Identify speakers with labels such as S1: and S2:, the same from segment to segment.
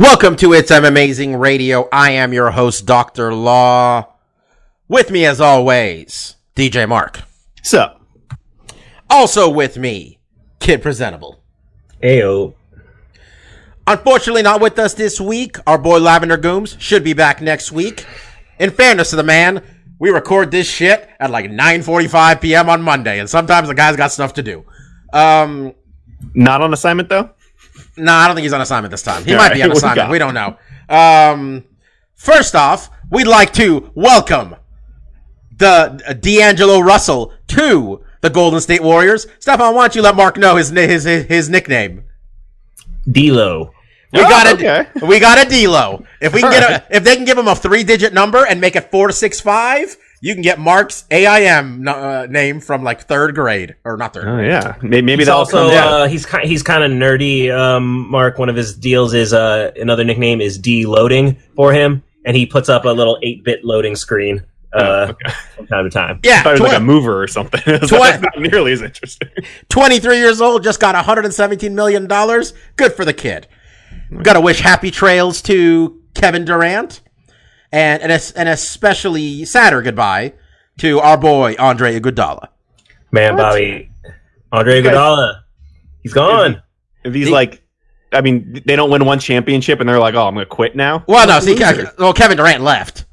S1: Welcome to It's M Amazing Radio. I am your host, Dr. Law. With me, as always, DJ Mark.
S2: Sup?
S1: Also with me, Kid Presentable.
S3: Ayo.
S1: Unfortunately, not with us this week. Our boy Lavender Gooms should be back next week. In fairness to the man, we record this shit at like 9:45 p.m. on Monday, and sometimes the guy's got stuff to do. Um,
S2: Not on assignment though.
S1: No, I don't think he's on assignment this time. He
S2: All
S1: might
S2: right,
S1: be on
S2: what we
S1: assignment. We don't know. Um, first off, we'd like to welcome the uh, D'Angelo Russell to the Golden State Warriors. Stefan, why don't you let Mark know his his his, his nickname?
S3: D'Lo.
S1: We
S2: Oh,
S1: got a
S2: okay.
S1: we got a D'Lo. If we can get a if they can give him a three digit number and make it four to six five, you can get Mark's AIM uh, name from like third grade or not third.
S2: Oh
S1: grade.
S2: yeah, Maybe, maybe
S3: He's
S2: that'll
S3: also
S2: come down.
S3: uh, he's ki- he's kind of nerdy. Um, Mark, one of his deals is uh, another nickname is D-loading for him, and he puts up a little eight bit loading screen uh, from time to time.
S1: Yeah,
S2: I thought it was like a mover or something. That's
S1: Twen-
S2: not nearly as interesting.
S1: 23 years old, just got 117 million dollars. Good for the kid. Got to wish happy trails to Kevin Durant, and and, es- and especially sadder goodbye to our boy Andre Iguodala.
S3: Man, Bobby, Andre
S2: guys-
S3: Iguodala, he's gone.
S2: If he's
S1: He-
S2: like, I mean, they don't win one championship and they're like, oh, I'm going to quit now.
S1: Well, no, see,
S2: Loser.
S1: Ke- well, Kevin Durant left.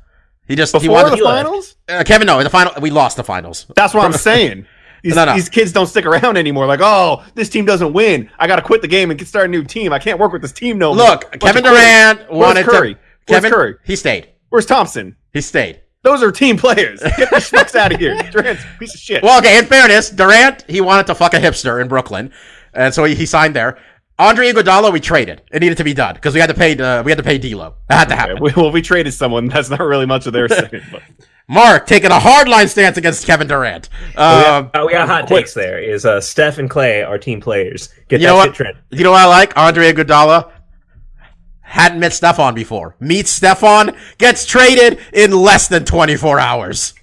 S1: He just he
S2: Before
S1: wanted
S2: the
S3: he left.
S2: finals.
S1: uh, Kevin. No, in the final, we lost the finals.
S2: That's what I'm saying. These,
S1: No, no.
S2: these kids don't stick around anymore. Like, oh, this team doesn't win. I got to quit the game and start a new team. I can't work with this team no more.
S1: Look, Kevin
S2: of quitters.
S1: Durant
S2: Where's
S1: wanted
S2: Curry?
S1: to.
S2: Where's
S1: Kevin
S2: Curry?
S1: He stayed.
S2: Where's Thompson?
S1: He stayed.
S2: Those are team players. Get the schmucks out of here. Durant's a piece of shit.
S1: Well, okay. In fairness, Durant he wanted to fuck a hipster in Brooklyn, and so he, he signed there. Andre Iguodala, we traded. It needed to be done because we had to pay. Uh, we had to pay D'Lo. That had to happen.
S2: Okay, well, we traded someone. That's not really much of their saying. But
S1: Mark taking a hardline stance against Kevin Durant. Um,
S3: Uh, we got hot takes there. Is uh, Steph and Clay are team players? Get
S1: you
S3: that
S1: know
S3: shit
S1: what?
S3: trend.
S1: You know what I like? Andre Iguodala hadn't met Stefan before. Meets Stefan, gets traded in less than 24 hours.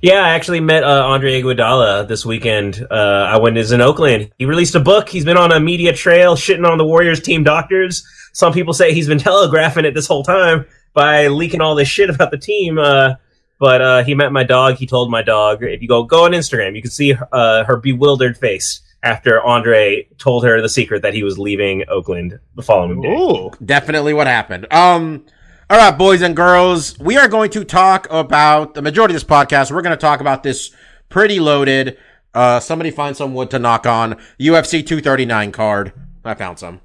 S3: Yeah, I actually met uh, Andre Iguodala this weekend. Uh, I went is in Oakland. He released a book. He's been on a media trail, shitting on the Warriors team doctors. Some people say he's been telegraphing it this whole time by leaking all this shit about the team. Uh, but uh, he met my dog. He told my dog, if you go go on Instagram, you can see uh, her bewildered face after Andre told her the secret that he was leaving Oakland the following day.
S2: ooh,
S1: Definitely what happened. Um, all right, boys and girls, we are going to talk about the majority of this podcast. We're going to talk about this pretty loaded. Uh, somebody find some wood to knock on UFC 239 card. I found some.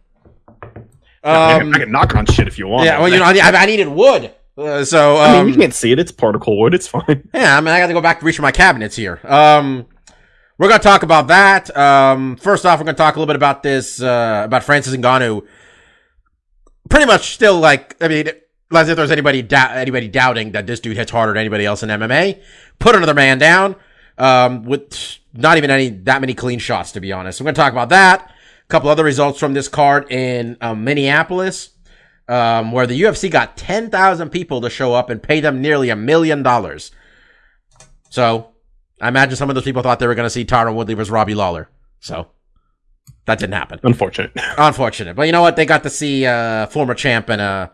S2: Um, I,
S1: Um,
S2: can, I can knock on shit if you want.
S1: yeah, well, you know, I, I needed wood. Uh, so, um,
S2: I mean, you can't see it. It's particle wood. It's fine.
S1: yeah, I mean, I got to go back to reach for my cabinets here. Um, we're going to talk about that. Um, first off, we're going to talk a little bit about this, uh, about Francis Ngannou. Pretty much still like, I mean, as if there's anybody, dou- anybody doubting that this dude hits harder than anybody else in MMA. Put another man down, um, with not even any, that many clean shots, to be honest. We're going to talk about that. A couple other results from this card in um, Minneapolis, um, where the UFC got 10,000 people to show up and pay them nearly a million dollars. So I imagine some of those people thought they were going to see Tyron Woodley versus Robbie Lawler. So that didn't happen.
S2: Unfortunate.
S1: Unfortunate. But you know what? They got to see uh, former champ and a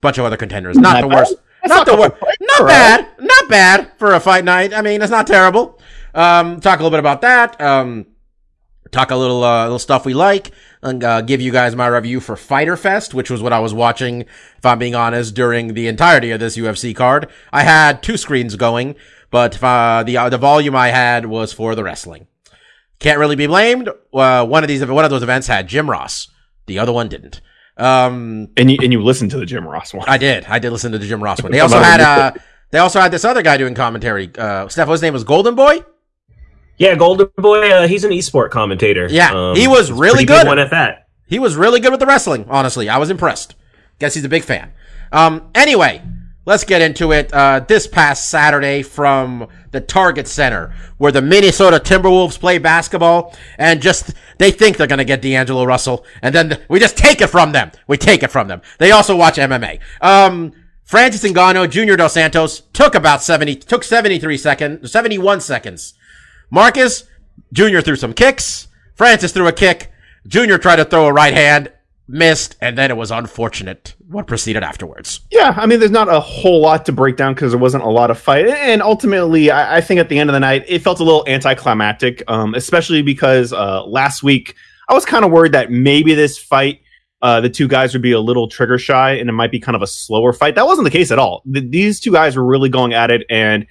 S1: bunch of other contenders. Not,
S2: Not
S1: the
S2: bad.
S1: worst. Not the worst. Not
S2: All
S1: bad. Not bad for a fight night. I mean, it's not terrible. Um, talk a little bit about that. Um, talk a little, uh, little stuff we like, and uh, give you guys my review for Fyter Fest, which was what I was watching, if I'm being honest, during the entirety of this UFC card. I had two screens going, but uh, the uh, the volume I had was for the wrestling. Can't really be blamed. Uh, one of these, one of those events had Jim Ross. The other one didn't. Um,
S2: And you and you listened to the Jim Ross one.
S1: I did. I did listen to the Jim Ross one. They also had uh, they also had this other guy doing commentary. Uh, Steph, his name was Golden Boy.
S3: Yeah, Golden Boy. Uh, he's an esport commentator.
S1: Yeah,
S3: Um,
S1: he was really
S3: pretty
S1: good.
S3: one at that.
S1: he was really good with the wrestling. Honestly, I was impressed. Guess he's a big fan. Um, anyway, let's get into it. Uh, this past Saturday from the Target Center, where the Minnesota Timberwolves play basketball, and just they think they're gonna get D'Angelo Russell, and then we just take it from them. We take it from them. They also watch MMA. Um, Francis Ngannou, Junior Dos Santos took about seventy, took seventy three seconds, seventy one seconds. Marcus Junior threw some kicks. Francis threw a kick. Junior tried to throw a right hand, missed, and then it was unfortunate what proceeded afterwards.
S2: Yeah, I mean, there's not a whole lot to break down because there wasn't a lot of fight, and ultimately, I, I think at the end of the night, it felt a little anticlimactic, um, especially because uh, last week I was kind of worried that maybe this fight. Uh, the two guys would be a little trigger shy and it might be kind of a slower fight. That wasn't the case at all. Th- these two guys were really going at it. And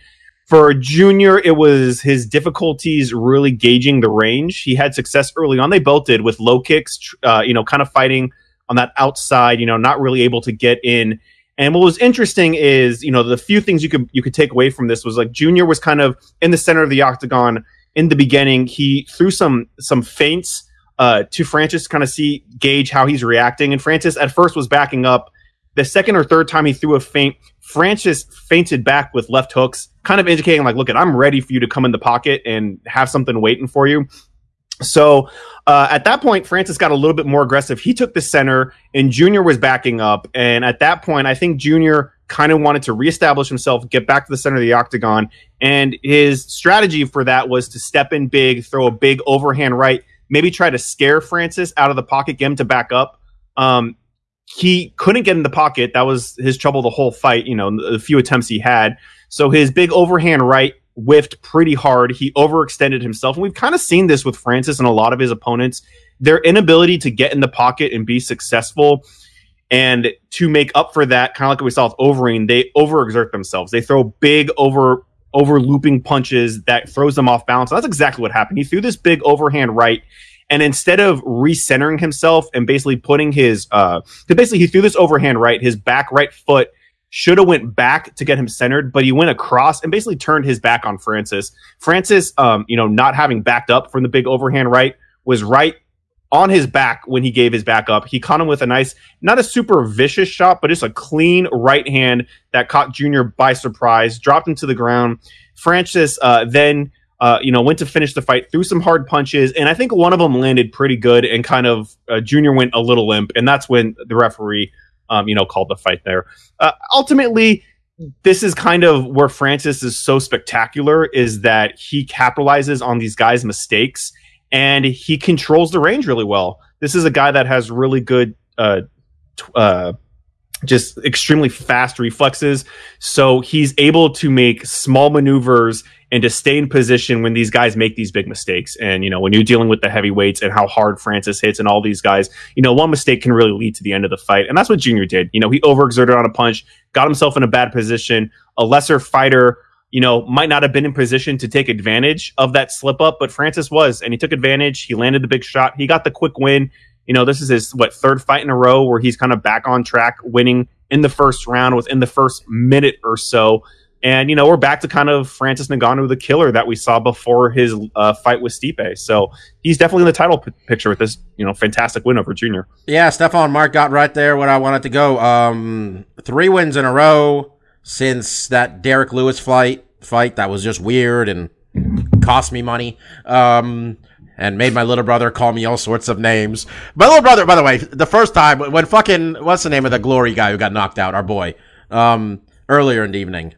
S2: for Junior, it was his difficulties really gauging the range. He had success early on. They both did with low kicks, uh, you know, kind of fighting on that outside, you know, not really able to get in. And what was interesting is, you know, the few things you could you could take away from this was like Junior was kind of in the center of the octagon in the beginning. He threw some some feints uh, to Francis to kind of see gauge how he's reacting. And Francis at first was backing up. The second or third time he threw a feint, Francis feinted back with left hooks, kind of indicating like, look, at I'm ready for you to come in the pocket and have something waiting for you. So uh, at that point, Francis got a little bit more aggressive. He took the center, and Junior was backing up. And at that point, I think Junior kind of wanted to reestablish himself, get back to the center of the octagon. And his strategy for that was to step in big, throw a big overhand right, maybe try to scare Francis out of the pocket, get him to back up. Um, he couldn't get in the pocket. That was his trouble the whole fight, you know, the few attempts he had. So his big overhand right whiffed pretty hard. He overextended himself. And we've kind of seen this with Francis and a lot of his opponents. Their inability to get in the pocket and be successful and to make up for that, kind of like we saw with Overeem, they overexert themselves. They throw big over over looping punches that throws them off balance. And that's exactly what happened. He threw this big overhand right, and instead of recentering himself and basically putting his uh, basically he threw this overhand right, his back right foot should have went back to get him centered, but he went across and basically turned his back on Francis. Francis, um, you know, not having backed up from the big overhand right, was right on his back when he gave his back up. He caught him with a nice, not a super vicious shot, but just a clean right hand that caught Junior by surprise, dropped him to the ground. Francis uh, then, uh, you know, went to finish the fight, threw some hard punches, and I think one of them landed pretty good, and kind of uh, Junior went a little limp, and that's when the referee, um, you know, called the fight there. Uh, ultimately, this is kind of where Francis is so spectacular is that he capitalizes on these guys' mistakes and he controls the range really well. This is a guy that has really good, uh, uh, just extremely fast reflexes. So he's able to make small maneuvers and to stay in position when these guys make these big mistakes. And, you know, when you're dealing with the heavyweights and how hard Francis hits and all these guys, you know, one mistake can really lead to the end of the fight. And that's what Junior did. You know, he overexerted on a punch, got himself in a bad position. A lesser fighter, you know, might not have been in position to take advantage of that slip up, but Francis was, and he took advantage. He landed the big shot. He got the quick win. You know, this is his what third fight in a row where he's kind of back on track, winning in the first round within the first minute or so. And you know, we're back to kind of Francis Ngannou, the killer that we saw before his uh, fight with Stipe. So he's definitely in the title p- picture with this, you know, fantastic win over Junior.
S1: Yeah, Stefan Mark got right there what I wanted to go. Um, three wins in a row since that Derrick Lewis fight. Fight that was just weird and cost me money. Um, and made my little brother call me all sorts of names. My little brother, by the way, the first time when fucking what's the name of the glory guy who got knocked out, our boy, um, earlier in the evening,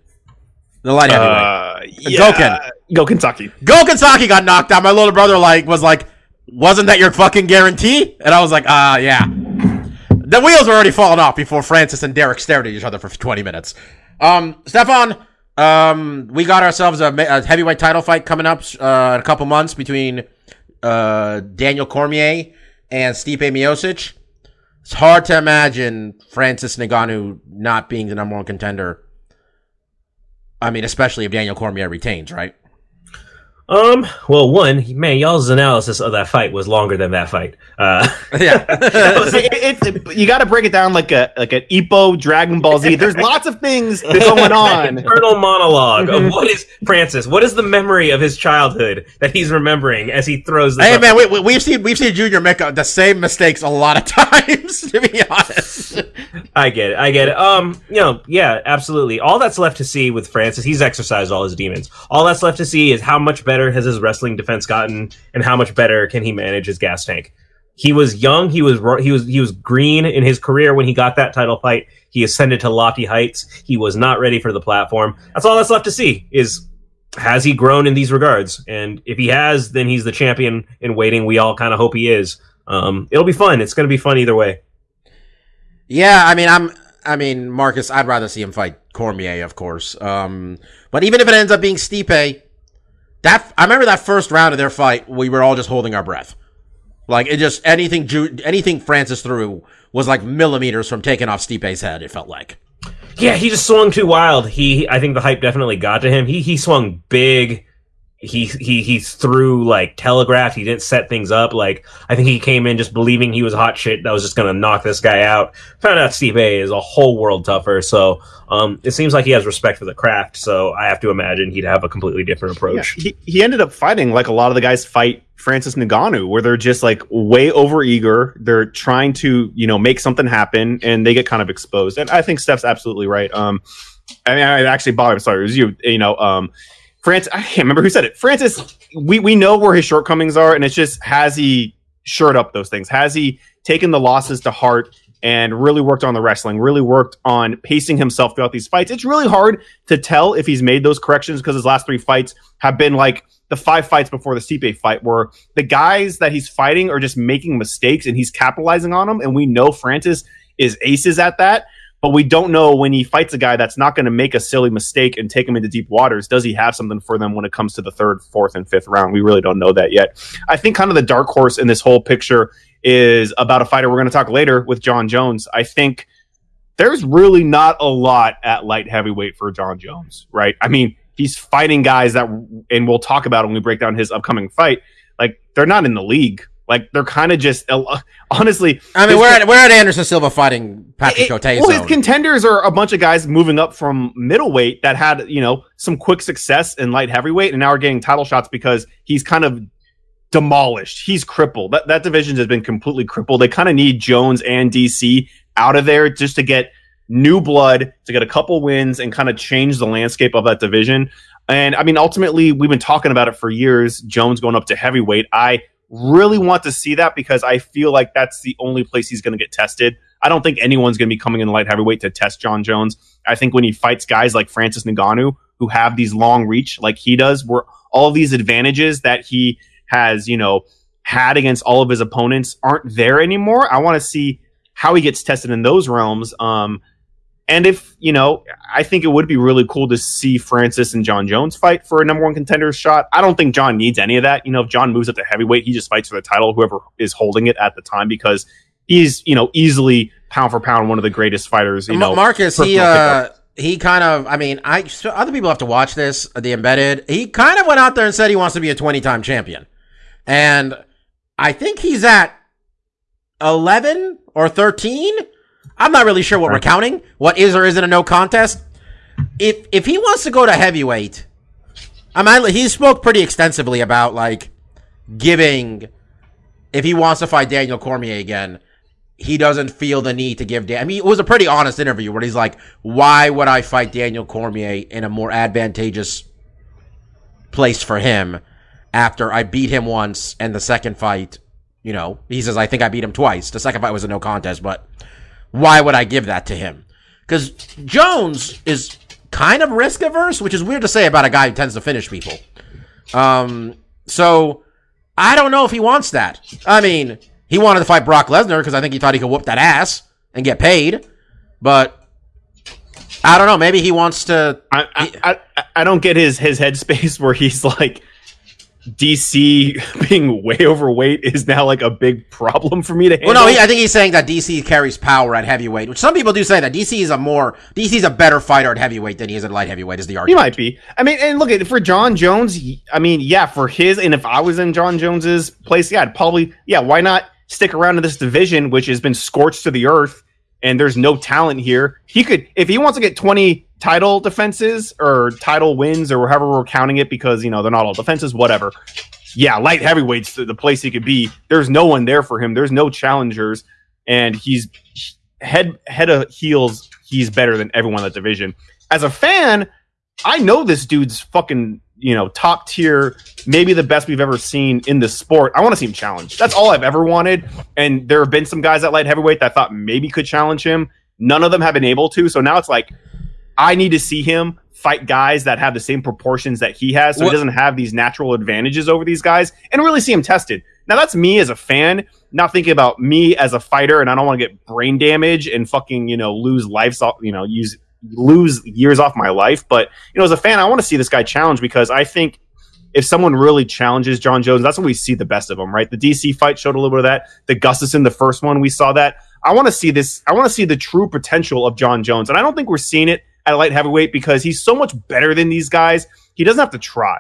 S1: the light heavyweight.
S2: Uh,
S1: Gokhan.
S2: Go Kentucky.
S1: Go Kentucky got knocked out. My little brother like was like, wasn't that your fucking guarantee? And I was like, ah, yeah. The wheels were already falling off before Francis and Derrick stared at each other for 20 minutes. Um, Stefan, um, we got ourselves a, a heavyweight title fight coming up uh, in a couple months between uh, Daniel Cormier and Stipe Miocic. It's hard to imagine Francis Ngannou not being the number one contender. I mean, especially if Daniel Cormier retains, right?
S3: Um. Well, one man, y'all's analysis of that fight was longer than that fight. Uh,
S1: yeah.
S2: it, it, it- you got to break it down like a like an Ippo Dragon Ball Z. There's lots of things going on.
S3: internal monologue of what is Francis? What is the memory of his childhood that he's remembering as he throws this?
S1: hey
S3: up?
S1: man, we, we, we've seen we've seen Junior make the same mistakes a lot of times. To be honest,
S3: I get it. I get it. Um, you know, yeah, absolutely. All that's left to see with Francis, he's exercised all his demons. All that's left to see is how much better has his wrestling defense gotten, and how much better can he manage his gas tank. He was young. He was he was he was green in his career when he got that title fight. He ascended to lofty heights. He was not ready for the platform. That's all that's left to see is has he grown in these regards? And if he has, then he's the champion in waiting. We all kind of hope he is. Um, it'll be fun. It's going to be fun either way.
S1: yeah. I mean, I'm. I mean, Marcus. I'd rather see him fight Cormier, of course. Um, but even if it ends up being Stipe, that I remember that first round of their fight, we were all just holding our breath. Like it just anything anything Francis threw was like millimeters from taking off Stipe's head. It felt like.
S3: Yeah, he just swung too wild. He, I think the hype definitely got to him. He, he swung big. He, he, he threw like telegraphed. He didn't set things up. Like, I think he came in just believing he was hot shit that was just gonna knock this guy out. Found out Stipe is a whole world tougher. So, um, it seems like he has respect for the craft. So I have to imagine he'd have a completely different
S2: Yeah,
S3: approach.
S2: he, he ended up fighting like a lot of the guys fight Francis Ngannou, where they're just like way over eager. They're trying to, you know, make something happen and they get kind of exposed. And I think Steph's absolutely right. Um, I mean, I actually, Bob, I'm sorry, it was you, you know, um, Francis, I can't remember who said it. Francis, we, we know where his shortcomings are, and it's just has he shored up those things? Has he taken the losses to heart and really worked on the wrestling, really worked on pacing himself throughout these fights? It's really hard to tell if he's made those corrections because his last three fights have been like the five fights before the Stipe fight, where the guys that he's fighting are just making mistakes and he's capitalizing on them. And we know Francis is aces at that. But we don't know when he fights a guy that's not going to make a silly mistake and take him into deep waters. Does he have something for them when it comes to the third, fourth, and fifth round? We really don't know that yet. I think kind of the dark horse in this whole picture is about a fighter we're going to talk later with Jon Jones. I think there's really not a lot at light heavyweight for Jon Jones, right? I mean, he's fighting guys that, and we'll talk about when we break down his upcoming fight. Like they're not in the league. Like they're kind of just uh, uh, honestly.
S1: I mean, we're at, we're at Anderson Silva fighting Patrick Cote's
S2: well, his contenders are a bunch of guys moving up from middleweight that had you know some quick success in light heavyweight, and now are getting title shots because he's kind of demolished. He's crippled. That that division has been completely crippled. They kind of need Jones and DC out of there just to get new blood, to get a couple wins, and kind of change the landscape of that division. And I mean, ultimately, we've been talking about it for years. Jones going up to heavyweight. I really want to see that because I feel like that's the only place he's going to get tested. I don't think anyone's going to be coming in light heavyweight to test Jon Jones. I think when he fights guys like Francis Ngannou who have these long reach like he does, where all these advantages that he has, you know, had against all of his opponents aren't there anymore. I want to see how he gets tested in those realms. Um, and if, you know, I think it would be really cool to see Francis and Jon Jones fight for a number one contender shot. I don't think Jon needs any of that. You know, if Jon moves up to heavyweight, he just fights for the title, whoever is holding it at the time, because he's, you know, easily pound for pound one of the greatest fighters, you know.
S1: Marcus, he uh, he kind of. I mean, I other people have to watch this. The embedded. He kind of went out there and said he wants to be a twenty-time champion, and I think he's at eleven or thirteen. I'm not really sure what we're counting. What is or isn't a no contest? If if he wants to go to heavyweight, I mean, he spoke pretty extensively about like giving. If he wants to fight Daniel Cormier again, he doesn't feel the need to give Dan. I mean, it was a pretty honest interview where he's like, "Why would I fight Daniel Cormier in a more advantageous place for him after I beat him once and the second fight, you know, he says I think I beat him twice. The second fight was a no contest, but why would I give that to him? Because Jones is kind of risk averse, which is weird to say about a guy who tends to finish people. Um, so I don't know if he wants that. I mean, he wanted to fight Brock Lesnar because I think he thought he could whoop that ass and get paid, but I don't know. Maybe he wants to.
S2: I, I, I, I don't get his his headspace where he's like DC being way overweight is now like a big problem for me to handle.
S1: Well, no, he, I think he's saying that DC carries power at heavyweight, which some people do say that DC is a more DC is a better fighter at heavyweight than he is at light heavyweight. Is the argument?
S2: He might be. I mean, and look at for Jon Jones. I mean, yeah, for his and if I was in Jon Jones's place, yeah, I'd probably yeah. Why not stick around in this division, which has been scorched to the earth, and there's no talent here. He could, if he wants to get 20 title defenses or title wins or however we're counting it, because you know they're not all defenses, whatever. Yeah, light heavyweights the place he could be. There's no one there for him. There's no challengers, and he's head head of heels. He's better than everyone in that division. As a fan, I know this dude's fucking, you know, top tier, maybe the best we've ever seen in the sport. I want to see him challenge. That's all I've ever wanted. And there have been some guys at light heavyweight that I thought maybe could challenge him. None of them have been able to. So now it's like, I need to see him fight guys that have the same proportions that he has. So
S1: What-
S2: he doesn't have these natural advantages over these guys and really see him tested. Now that's me as a fan, not thinking about me as a fighter, and I don't want to get brain damage and fucking, you know, lose lives off, you know, use lose years off my life. But you know, as a fan, I want to see this guy challenge because I think if someone really challenges Jon Jones, that's when we see the best of him, right? The DC fight showed a little bit of that. The Gustafsson, the first one, we saw that. I want to see this. I want to see the true potential of Jon Jones, and I don't think we're seeing it at light heavyweight because he's so much better than these guys. He doesn't have to try.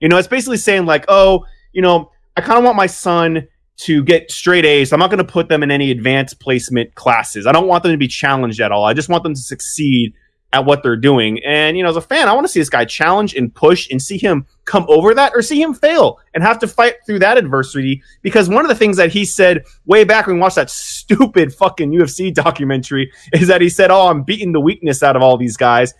S2: You know, it's basically saying like, oh, you know, I kind of want my son to get straight A's. I'm not going to put them in any advanced placement classes. I don't want them to be challenged at all. I just want them to succeed at what they're doing. And, you know, as a fan, I want to see this guy challenge and push and see him come over that or see him fail and have to fight through that adversity. Because one of the things that he said way back when we watched that stupid fucking UFC documentary is that he said, Oh, I'm beating the weakness out of all these guys.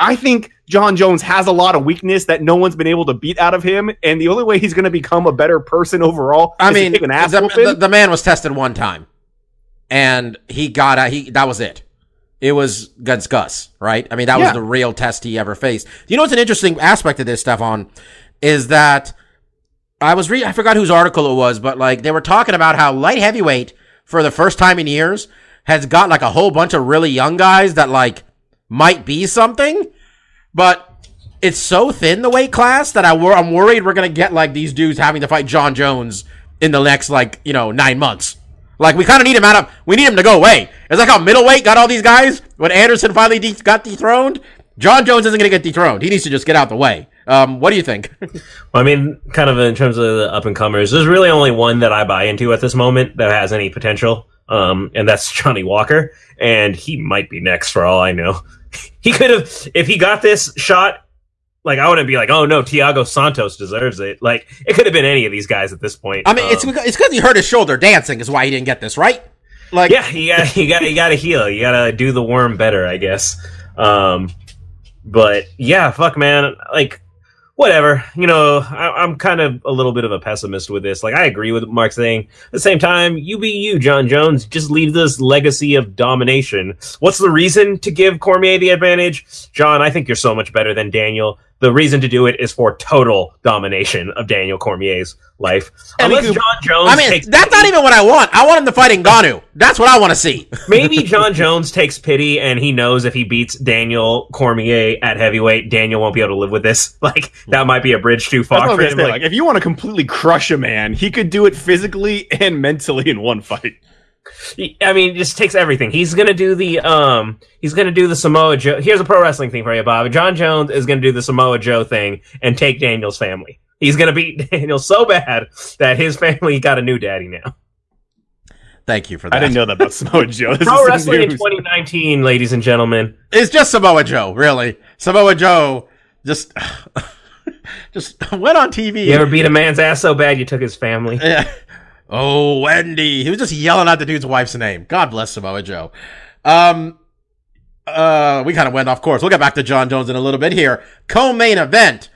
S2: I think Jon Jones has a lot of weakness that no one's been able to beat out of him, and the only way he's going to become a better person overall
S1: I
S2: is to
S1: mean,
S2: take an ass
S1: the, the, the man was tested one time, and he got a, he that was it. It was against Gus, right? I mean, that was the real test he ever faced. You know what's an interesting aspect of this, Stefan, is that I was reading, I forgot whose article it was, but like they were talking about how light heavyweight for the first time in years has got like a whole bunch of really young guys that like might be something, but it's so thin the weight class that I wor- I'm worried we're gonna get like these dudes having to fight Jon Jones in the next like you know nine months. Like we kind of need him out of we need him to go away. It's like how middleweight got all these guys when Anderson finally de- got dethroned. Jon Jones isn't gonna get dethroned. He needs to just get out the way. Um, what do you think?
S3: I mean, kind of in terms of the up and comers, there's really only one that I buy into at this moment that has any potential, um, and that's Johnny Walker, and he might be next for all I know. He could have, if he got this shot, like I wouldn't be like, oh no, Thiago Santos deserves it. Like it could have been any of these guys at this point.
S1: I mean, it's
S3: Um,
S1: because, it's because he hurt his shoulder dancing is why he didn't get this, right? Like,
S3: yeah, you got you got you got to heal. You got to do the worm better, I guess. Um, but yeah, fuck, man. Like, whatever. You know, I, I'm kind of a little bit of a pessimist with this. Like, I agree with Mark saying. At the same time, you be you, Jon Jones. Just leave this legacy of domination. What's the reason to give Cormier the advantage, Jon? I think you're so much better than Daniel. The reason to do it is for total domination of Daniel Cormier's life.
S1: And
S3: Unless
S1: could-
S3: Jon Jones,
S1: I mean,
S3: takes
S1: that's not even what I want. I want him to fight Ngannou. That's what I want to see.
S3: Maybe Jon Jones takes pity and he knows if he beats Daniel Cormier at heavyweight, Daniel won't be able to live with this. Like that might be a bridge too far for him. Like,
S2: Like, if you want to completely crush a man, he could do it physically and mentally in one fight.
S3: He- I mean, it just takes everything. He's gonna do the um, he's gonna do the Samoa Joe. Here's a pro wrestling thing for you, Bob. Jon Jones is gonna do the Samoa Joe thing and take Daniel's family. He's gonna beat Daniel so bad that his family got a new daddy now.
S1: Thank you for that.
S2: I didn't know that about Samoa Joe. This
S3: Pro
S2: is some
S3: wrestling in 2019, ladies and gentlemen.
S1: It's just Samoa Joe, really. Samoa Joe just just went on TV.
S3: You ever beat a man's ass so bad you took his family?
S1: Yeah. Oh, Wendy. He was just yelling out the dude's wife's name. God bless Samoa Joe. Um, uh, we kind of went off course. We'll get back to Jon Jones in a little bit here. Co-main event.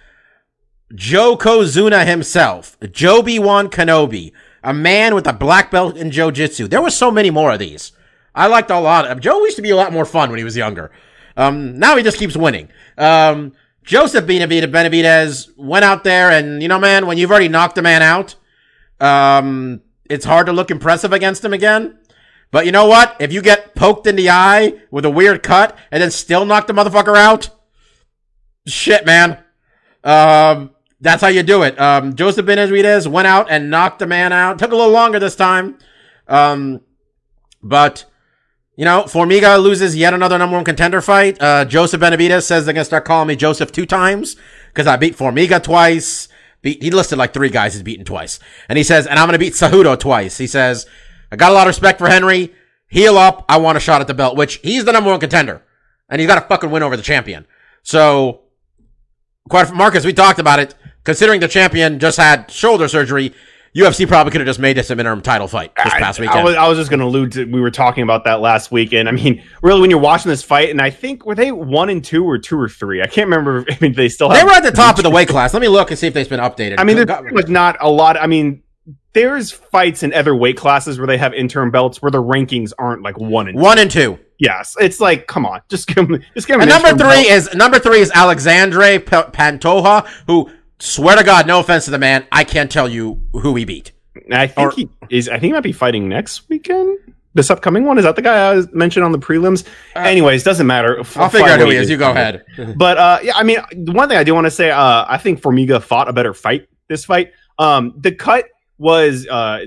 S1: Joe Kozuna himself. Joby Wan Kenobi. A man with a black belt in Jiu-Jitsu. There were so many more of these. I liked a lot of Joe used to be a lot more fun when he was younger. Um, now he just keeps winning. Um, Joseph Benavidez, Benavidez went out there and, you know, man, when you've already knocked a man out, um, it's hard to look impressive against him again. But you know what? If you get poked in the eye with a weird cut and then still knock the motherfucker out, shit, man. Um, that's how you do it. Um, Joseph Benavidez went out and knocked the man out. Took a little longer this time. Um, but, you know, Formiga loses yet another number one contender fight. Uh, Joseph Benavidez says they're going to start calling me Joseph two times because I beat Formiga twice. Beat, he listed like three guys he's beaten twice. And he says, and I'm going to beat Cejudo twice. He says, I got a lot of respect for Henry. Heal up. I want a shot at the belt, which he's the number one contender. And he's got to fucking win over the champion. So, quite, Marcus, we talked about it. Considering the champion just had shoulder surgery, UFC probably could have just made this an interim title fight this past weekend.
S2: I was, I was just going to allude to. We were talking about that last weekend. I mean, really, when you're watching this fight, and I think were they one and two or two or three? I can't remember. I mean, they still have.
S1: they were at the top of the weight class. Let me look and see if they've been updated.
S2: I mean, there's like not a lot. I mean, there's fights in other weight classes where they have interim belts where the rankings aren't like one and
S1: one and two.
S2: yes. It's like, come on, just give them, just give them.
S1: And
S2: an
S1: number three
S2: belt.
S1: is number three is Alexandre Pantoja, who swear to God, no offense to the man, I can't tell you who he beat.
S2: I think he is. I think he might be fighting next weekend. This upcoming one is that the guy I mentioned on the prelims. Anyways, doesn't matter.
S1: Uh, I'll figure out who he is. You go ahead.
S2: But uh, yeah, I mean, the one thing I do want to say, uh, I think Formiga fought a better fight this fight. Um, the cut was uh,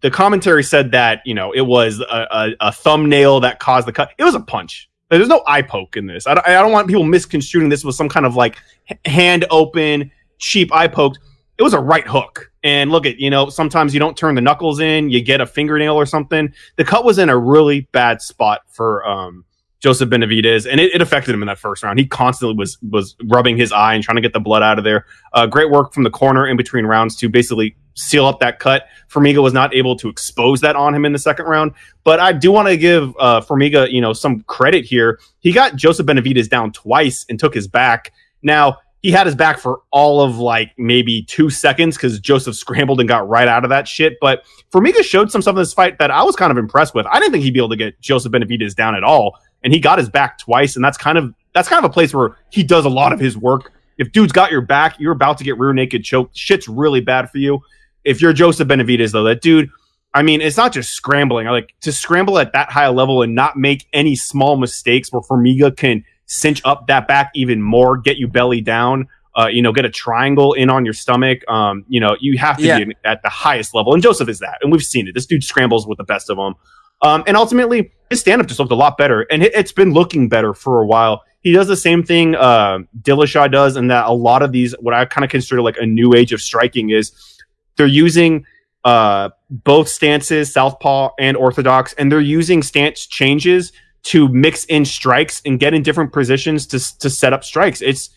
S2: the commentary said that you know it was a, a, a thumbnail that caused the cut. It was a punch. There's no eye poke in this. I don't, I don't want people misconstruing this was some kind of like hand open cheap eye poked, It was a right hook. And look at you know sometimes you don't turn the knuckles in, you get a fingernail or something. The cut was in a really bad spot for um, Joseph Benavidez, and it, it affected him in that first round. He constantly was was rubbing his eye and trying to get the blood out of there. Uh, great work from the corner in between rounds to basically seal up that cut. Formiga was not able to expose that on him in the second round, but I do want to give uh, Formiga you know some credit here. He got Joseph Benavidez down twice and took his back. Now he had his back for all of like maybe two seconds because Joseph scrambled and got right out of that shit. But Formiga showed some stuff in this fight that I was kind of impressed with. I didn't think he'd be able to get Joseph Benavidez down at all, and he got his back twice, and that's kind of that's kind of a place where he does a lot of his work. If dude's got your back, you're about to get rear naked choked. Shit's really bad for you. If you're Joseph Benavidez, though, that dude. I mean, it's not just scrambling. Like to scramble at that high level and not make any small mistakes where Formiga can cinch up that back even more, get you belly down, uh, you know, get a triangle in on your stomach. Um, you know, you have to
S1: Yeah.
S2: be at the highest level. And Joseph is that. And we've seen it. This dude scrambles with the best of them. Um, and ultimately, his stand up just looked a lot better. And it, it's been looking better for a while. He does the same thing uh, Dillashaw does, and that a lot of these, what I kind of consider like a new age of striking, is they're using uh, both stances, southpaw and orthodox, and they're using stance changes to mix in strikes and get in different positions to to set up strikes. It's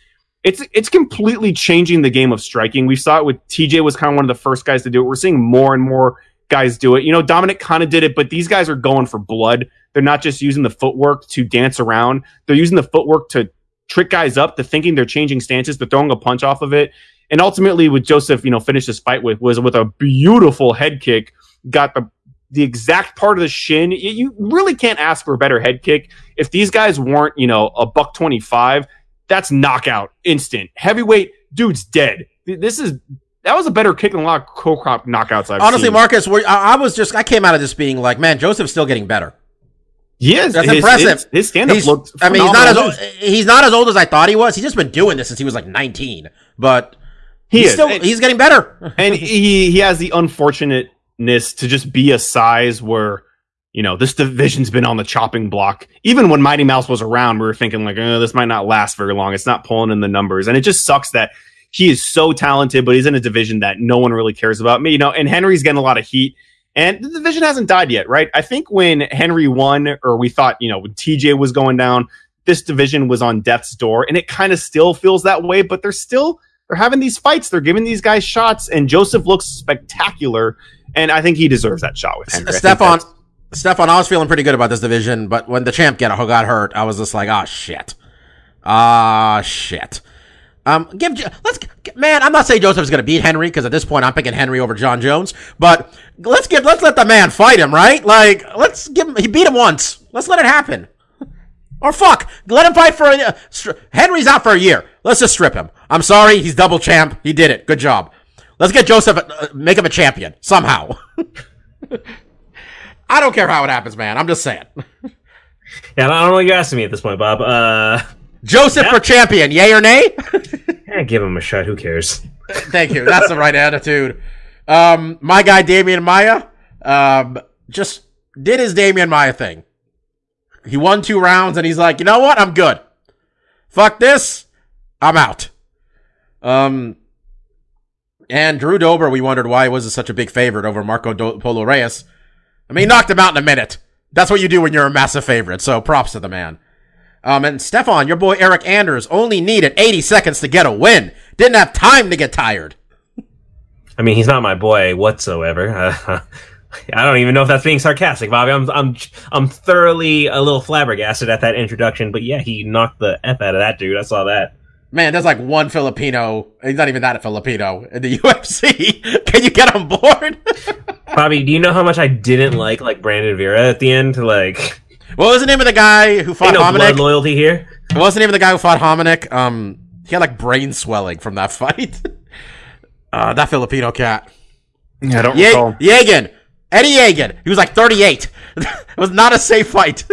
S2: it's it's completely changing the game of striking. We saw it with TJ was kind of one of the first guys to do it. We're seeing more and more guys do it. You know, Dominic kind of did it, but these guys are going for blood. They're not just using the footwork to dance around. They're using the footwork to trick guys up to thinking they're changing stances, to throwing a punch off of it. And ultimately, with Joseph, you know, finished this fight with was with a beautiful head kick. Got the the exact part of the shin. You, really can't ask for a better head kick. If these guys weren't, you know, a buck twenty five, that's knockout instant. Heavyweight, dude's dead. This is that was a better kick than a lot of Cro Cop knockouts I've
S1: Honestly,
S2: seen.
S1: Marcus, I, was just I came out of this being like, man, Joseph's still getting better.
S2: he is.
S1: That's
S2: his,
S1: impressive.
S2: His, his stand-up
S1: He's-
S2: looked.
S1: I mean, he's not as old, he's not as old as I thought he was. He's just been doing this since he was like 19. But
S2: He
S1: he's
S2: is.
S1: still
S2: And-
S1: he's getting better.
S2: and he he has the unfortunateness to just be a size where you know this division's been on the chopping block. Even when Mighty Mouse was around, we were thinking like, oh, this might not last very long. It's not pulling in the numbers, and it just sucks that he is so talented, but he's in a division that no one really cares about. Me, you know, and Henry's getting a lot of heat. And the division hasn't died yet, right? I think when Henry won, or we thought, you know, when TJ was going down, this division was on death's door, and it kind of still feels that way. But they're still they're having these fights. They're giving these guys shots, and Joseph looks spectacular, and I think he deserves that shot with Henry.
S1: Stefan, Stefan, I was feeling pretty good about this division, but when the champ get got hurt, I was just like, ah, shit, ah, shit. Um, give let's man. I'm not saying Joseph's gonna beat Henry because at this point I'm picking Henry over Jon Jones, but let's give let's let the man fight him, right? Like let's give him. He beat him once. Let's let it happen. Or fuck, let him fight for a uh, stri- Henry's out for a year. Let's just strip him. I'm sorry, he's double champ. He did it. Good job. Let's get Joseph, uh, make him a champion somehow. I don't care how it happens, man. I'm just saying.
S3: Yeah, I don't know what you're asking me at this point, Bob. Uh,
S1: Joseph for champion, yay or nay?
S3: eh, give him a shot. Who cares?
S1: Thank you. That's the right attitude. Um, my guy Demian Maia, um, just did his Demian Maia thing. He won two rounds and he's like, you know what? I'm good. Fuck this. I'm out. Um, and Drew Dober, we wondered why he was such a big favorite over Marco Do- Polo Reyes. I mean, he knocked him out in a minute. That's what you do when you're a massive favorite. So props to the man. Um, and Stefan, your boy Eryk Anders only needed 80 seconds to get a win. Didn't have time to get tired.
S3: I mean, he's not my boy whatsoever. Uh, I don't even know if that's being sarcastic, Bobby. I'm I'm I'm thoroughly a little flabbergasted at that introduction, but yeah, he knocked the f out of that dude. I saw that.
S1: Man, there's like one Filipino. He's not even that a Filipino in the UFC. Can you get on board?
S3: Bobby, do you know how much I didn't like like Brandon Vera at the end? Like,
S1: what was the name of the guy who fought
S3: ain't no
S1: Hominick?
S3: blood loyalty here.
S1: What was the name of the guy who fought Hominick? Um, he had like brain swelling from that fight. uh, that Filipino cat.
S2: Yeah, I don't
S1: Ye-
S2: recall.
S1: Yagin. Eddie Yagin. He was like 38. it was not a safe fight.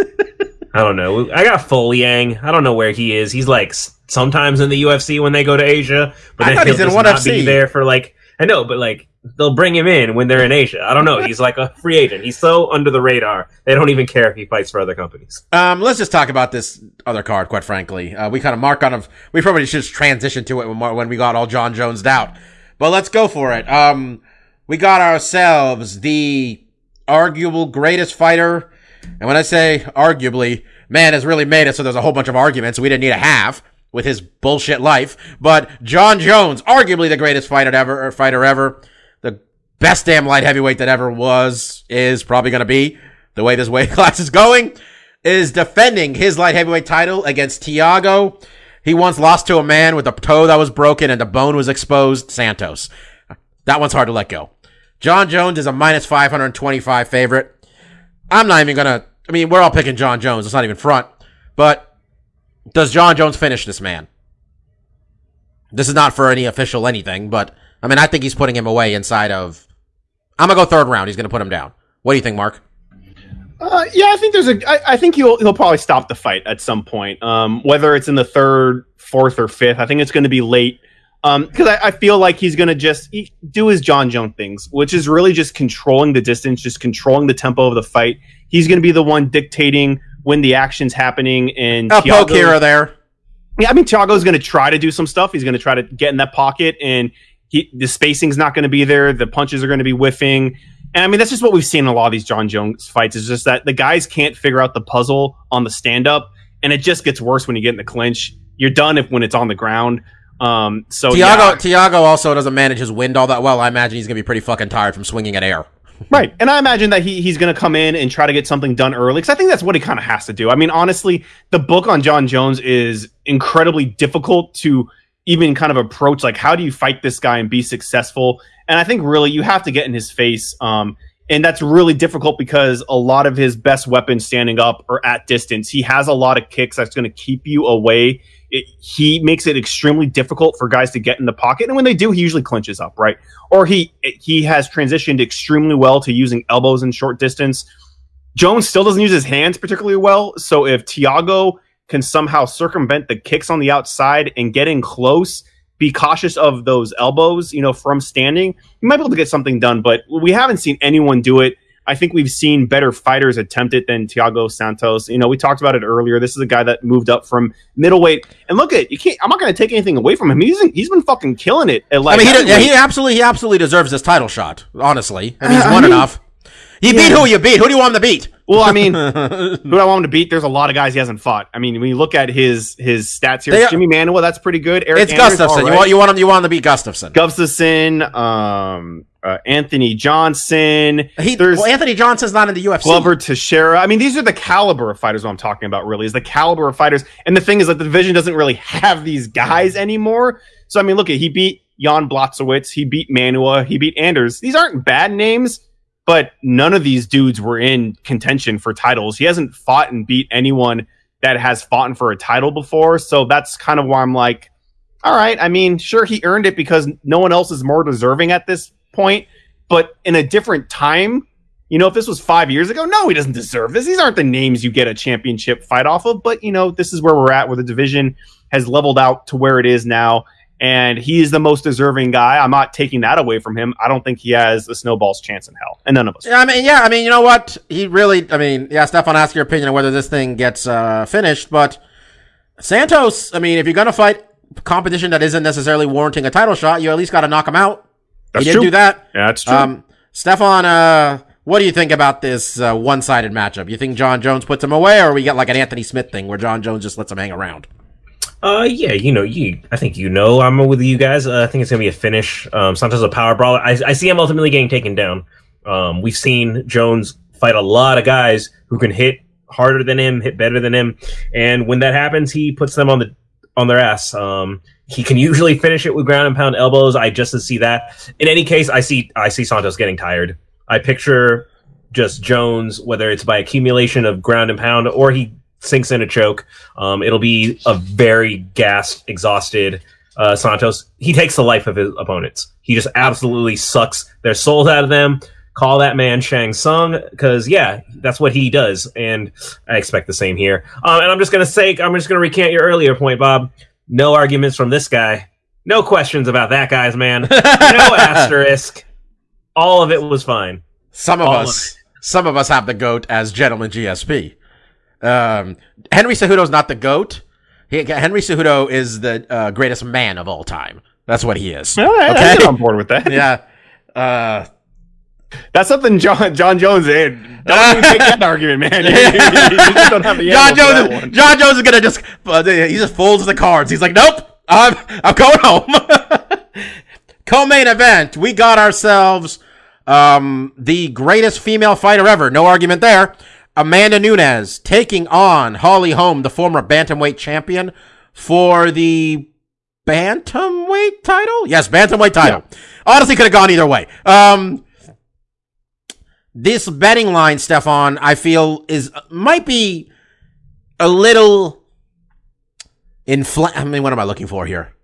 S3: I don't know. I got Folayang. I don't know where he is. He's like sometimes in the UFC when they go to Asia, but
S1: I
S3: then
S1: thought
S3: he'll
S1: he's in ONE
S3: not
S1: FC.
S3: be there for like. I know, but like they'll bring him in when they're in Asia. I don't know. He's like a free agent. He's so under the radar. They don't even care if he fights for other companies.
S1: Um, let's just talk about this other card, quite frankly. Uh, we kind of mark on of, we probably should just transition to it when, when we got all Jon Jones out. But let's go for it. Um, we got ourselves the arguable greatest fighter. And when I say arguably, man has really made it so there's a whole bunch of arguments we didn't need to have with his bullshit life. But Jon Jones, arguably the greatest fighter ever, or fighter ever. The best damn light heavyweight that ever was, is probably going to be the way this weight class is going, is defending his light heavyweight title against Thiago. He once lost to a man with a toe that was broken and the bone was exposed, Santos. That one's hard to let go. Jon Jones is a minus 525 favorite. I'm not even gonna, I mean, we're all picking Jon Jones. It's not even front. But does Jon Jones finish this man? This is not for any official anything, but I mean, I think he's putting him away inside of, I'm gonna go third round. He's gonna put him down. What do you think, Mark?
S2: Uh, yeah, I think there's a. I, I think he'll he'll probably stop the fight at some point. Um, whether it's in the third, fourth, or fifth, I think it's going to be late. Um, because I, I feel like he's going to just he, do his Jon Jones things, which is really just controlling the distance, just controlling the tempo of the fight. He's going to be the one dictating when the action's happening. And
S1: A poke here or there.
S2: yeah, I mean, Thiago's going to try to do some stuff. He's going to try to get in that pocket, and he, the spacing's not going to be there. The punches are going to be whiffing. And I mean, that's just what we've seen in a lot of these Jon Jones fights. Is just that the guys can't figure out the puzzle on the stand up, and it just gets worse when you get in the clinch. You're done if when it's on the ground. Um, so
S1: Thiago
S2: yeah.
S1: Thiago also doesn't manage his wind all that well. I imagine he's gonna be pretty fucking tired from swinging at air.
S2: Right. And I imagine that he, he's going to come in and try to get something done early because I think that's what he kind of has to do. I mean, honestly, the book on Jon Jones is incredibly difficult to even kind of approach. Like, how do you fight this guy and be successful? And I think really you have to get in his face. Um, and that's really difficult because a lot of his best weapons standing up are at distance. He has a lot of kicks that's going to keep you away. It, he makes it extremely difficult for guys to get in the pocket, and when they do, he usually clinches up, right? Or he he has transitioned extremely well to using elbows in short distance. Jones still doesn't use his hands particularly well, so if Thiago can somehow circumvent the kicks on the outside and get in close, be cautious of those elbows, you know, from standing, you might be able to get something done. But we haven't seen anyone do it. I think we've seen better fighters attempt it than Thiago Santos. You know, we talked about it earlier. This is a guy that moved up from middleweight. And look at you can't. I'm not going to take anything away from him. He's he's been fucking killing it. At
S1: I mean, he, he absolutely he absolutely deserves this title shot. Honestly, I mean, he's
S2: Uh, I
S1: won
S2: mean-
S1: enough. You beat who you beat. Who do you want him to beat?
S2: Well, I mean, who do I want him to beat? There's a lot of guys he hasn't fought. I mean, when you look at his his stats here, Jimmy Manuwa, that's pretty good. Eryk
S1: It's
S2: Anders,
S1: Gustafsson.
S2: all
S1: You want you want him you want him to beat Gustafsson.
S2: Gustafsson, um, uh, Anthony Johnson,
S1: He, well, Anthony Johnson's not in the UFC.
S2: Glover Teixeira. I mean, these are the caliber of fighters. What I'm talking about really is the caliber of fighters. And the thing is that the division doesn't really have these guys anymore. So I mean, look at he beat Jan Blachowicz, he beat Manuwa, he beat Anders. These aren't bad names, but none of these dudes were in contention for titles. He hasn't fought and beat anyone that has fought for a title before. So that's kind of why I'm like, all right. I mean, sure, he earned it because no one else is more deserving at this point. But in a different time, you know, if this was five years ago, no, he doesn't deserve this. These aren't the names you get a championship fight off of. But, you know, this is where we're at, where the division has leveled out to where it is now. and he is the most deserving guy. I'm not taking that away from him. I don't think he has a snowball's chance in hell, and none of us.
S1: Yeah, I mean, yeah, I mean, you know what? He really, I mean, yeah, Stefan, ask your opinion on whether this thing gets uh, finished, but Santos, I mean, if you're gonna fight competition that isn't necessarily warranting a title shot, you at least got to knock him out.
S2: That's
S1: he didn't
S2: true.
S1: do that.
S2: Yeah, that's true.
S1: Um, Stefan, uh, what do you think about this uh, one-sided matchup? You think Jon Jones puts him away, or we get like an Anthony Smith thing where Jon Jones just lets him hang around?
S3: Uh, yeah, you know, you. I think you know I'm with you guys. Uh, I think it's gonna be a finish. Um, Santos is a power brawler. I, I see him ultimately getting taken down. Um, we've seen Jones fight a lot of guys who can hit harder than him, hit better than him, and when that happens, he puts them on the on their ass. Um, he can usually finish it with ground and pound elbows. I just see that. In any case, I see I see Santos getting tired. I picture just Jones, whether it's by accumulation of ground and pound or he sinks in a choke. Um, it'll be a very gassed, exhausted uh, Santos. He takes the life of his opponents. He just absolutely sucks their souls out of them. Call that man Shang Tsung because yeah, that's what he does, and I expect the same here. Um, and I'm just gonna say, I'm just gonna recant your earlier point, Bob. No arguments from this guy. No questions about that guy's man. no asterisk. All of it was fine.
S1: Some of
S3: All of
S1: us, some of us have the goat as gentleman GSP. Um, Henry Cejudo's not the goat. He, Henry Cejudo is the uh, greatest man of all time. That's what he is.
S2: All right, I get on board with that.
S1: yeah. Uh,
S2: That's something Jon Jon Jones did. Don't even take that argument, man. You, you just don't have the
S1: Jon
S2: animal for that
S1: Jones,
S2: one.
S1: Jon Jones is gonna just uh, he just folds the cards. He's like, nope, I'm I'm going home. Co-main event, we got ourselves um the greatest female fighter ever. No argument there. Amanda Nunes taking on Holly Holm, the former bantamweight champion, for the bantamweight title. Yes, bantamweight title. Honestly, could have gone either way. Um, this betting line, Stefan, I feel is might be a little infl. I mean, what am I looking for here?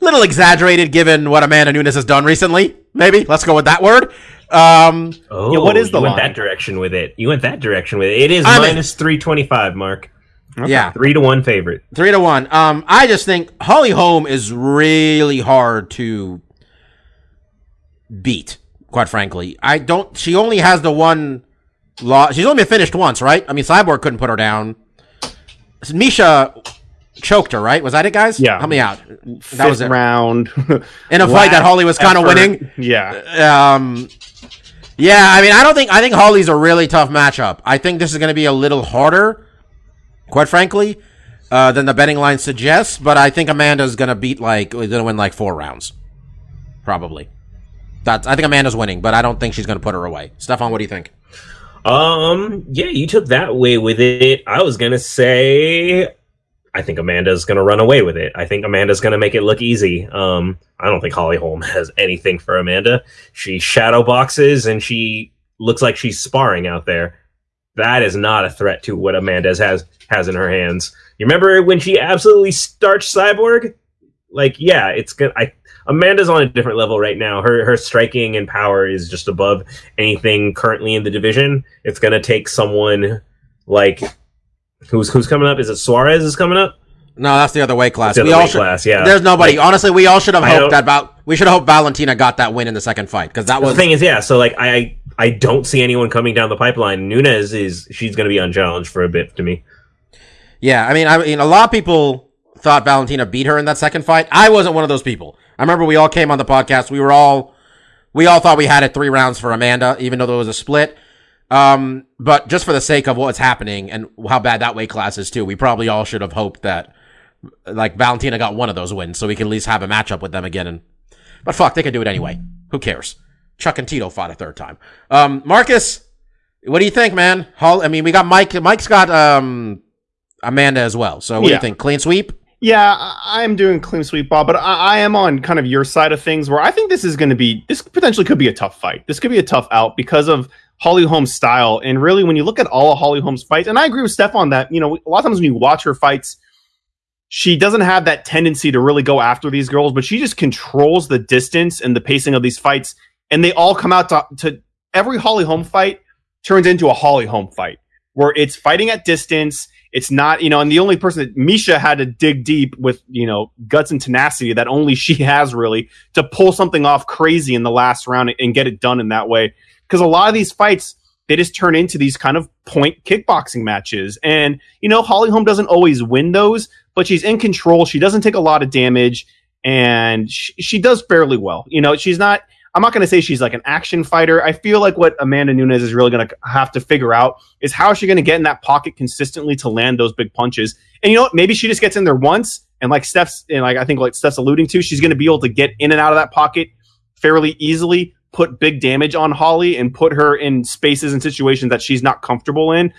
S1: A Little exaggerated, given what Amanda Nunes has done recently. Maybe let's go with that word. Um,
S3: Oh,
S2: Yeah, what is the
S3: you went
S2: line?
S3: that direction with it? You went that direction with it. It is
S1: I mean-
S3: minus three twenty five. Mark
S1: yeah,
S3: three to one favorite.
S1: three to one. Um, I just think Holly Holm is really hard to beat. Quite frankly, I don't. She only has the one loss. She's only been finished once, right? I mean, Cyborg couldn't put her down. Miesha choked her, right? Was that it, guys?
S2: Yeah.
S1: help me out. That
S2: Fifth
S1: was it.
S2: round
S1: In a fight that Holly was kind of winning.
S2: Yeah,
S1: Um, yeah, I mean, I don't think I think Holly's a really tough matchup. I think this is going to be a little harder, quite frankly, uh, than the betting line suggests. But I think Amanda's going to beat like going to win like four rounds, probably. That's I think Amanda's winning, but I don't think she's going to put her away. Stefan, what do you think?
S3: Um, yeah, you took that way with it. I was gonna say, I think Amanda's gonna run away with it. I think Amanda's gonna make it look easy. Um, I don't think Holly Holm has anything for Amanda. She shadow boxes and she looks like she's sparring out there. That is not a threat to what Amanda has has in her hands. You remember when she absolutely starched Cyborg? Like, yeah, it's good. I Amanda's on a different level right now. Her her striking and power is just above anything currently in the division. It's gonna take someone like who's who's coming up. Is it Suarez is coming up?
S1: No, that's the other weight class.
S3: The
S1: we all
S3: weight
S1: should,
S3: class, yeah.
S1: There's nobody.
S3: Like-
S1: honestly, we all should have hoped that Val- we should have hoped Valentina got that win in the second fight because that was The
S3: thing is, yeah. So like, I I don't see anyone coming down the pipeline. Nunes is she's gonna be unchallenged for a bit to me.
S1: Yeah, I mean, I mean, a lot of people thought Valentina beat her in that second fight. I wasn't one of those people. I remember we all came on the podcast. We were all, we all thought we had it three rounds for Amanda, even though there was a split. Um, but just for the sake of what's happening and how bad that weight class is too, we probably all should have hoped that, like, Valentina got one of those wins, so we can at least have a matchup with them again. And, but fuck, they can do it anyway. Who cares? Chuck and Tito fought a third time. Um, Marcus, what do you think, man? Hall, I mean, we got Mike. Mike's got um Amanda as well. So what do you think? Clean sweep?
S2: Yeah, I- I'm doing clean sweep, Bob, but I, I am on kind of your side of things where I think this is going to be, this potentially could be a tough fight. This could be a tough out because of Holly Holm's style. And really, when you look at all of Holly Holm's fights, and I agree with Stefan that, you know, a lot of times when you watch her fights, she doesn't have that tendency to really go after these girls, but she just controls the distance and the pacing of these fights. And they all come out to, to every Holly Holm fight turns into a Holly Holm fight. where it's fighting at distance. It's not, you know, and the only person that Miesha had to dig deep with, you know, guts and tenacity that only she has really to pull something off crazy in the last round and get it done in that way. Because a lot of these fights, they just turn into these kind of point kickboxing matches. And, you know, Holly Holm doesn't always win those, but she's in control. She doesn't take a lot of damage and she, she does fairly well. You know, she's not, I'm not going to say she's like an action fighter. I feel like what Amanda Nunes is really going to have to figure out is how is she going to get in that pocket consistently to land those big punches. And you know what? Maybe she just gets in there once, and like Steph's, and like I think like Steph's alluding to, she's going to be able to get in and out of that pocket fairly easily, put big damage on Holly, and put her in spaces and situations that she's not comfortable in.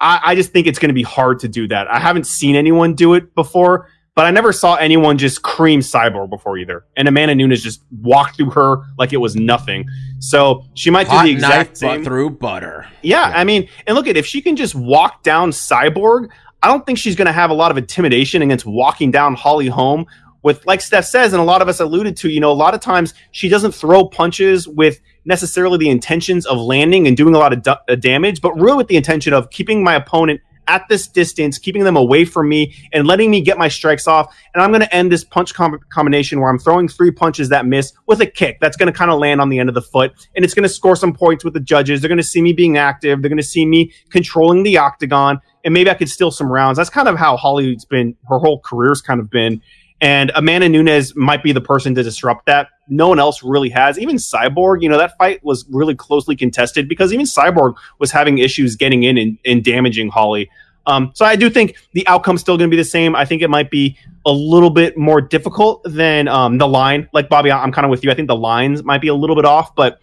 S2: I, I just think it's going to be hard to do that. I haven't seen anyone do it before. But I never saw anyone just cream Cyborg before either. And Amanda Nunes just walked through her like it was nothing. So she might
S1: Hot
S2: do the exact same.
S1: through butter.
S2: Yeah, I mean, and look at if she can just walk down Cyborg, I don't think she's going to have a lot of intimidation against walking down Holly Holm. With like Steph says, and a lot of us alluded to, you know, a lot of times she doesn't throw punches with necessarily the intentions of landing and doing a lot of uh, damage, but really with the intention of keeping my opponent at this distance, keeping them away from me, and letting me get my strikes off. And I'm going to end this punch com- combination where I'm throwing three punches that miss with a kick that's going to kind of land on the end of the foot, and it's going to score some points with the judges. They're going to see me being active. They're going to see me controlling the octagon, and maybe I could steal some rounds. That's kind of how Holly's been. Her whole career's kind of been. And Amanda Nunes might be the person to disrupt that. No one else really has. Even Cyborg, you know, that fight was really closely contested because even Cyborg was having issues getting in and, and damaging Holly. Um, so I do think the outcome's still going to be the same. I think it might be a little bit more difficult than um, the line. Like Bobby, I'm kind of with you. I think the lines might be a little bit off, but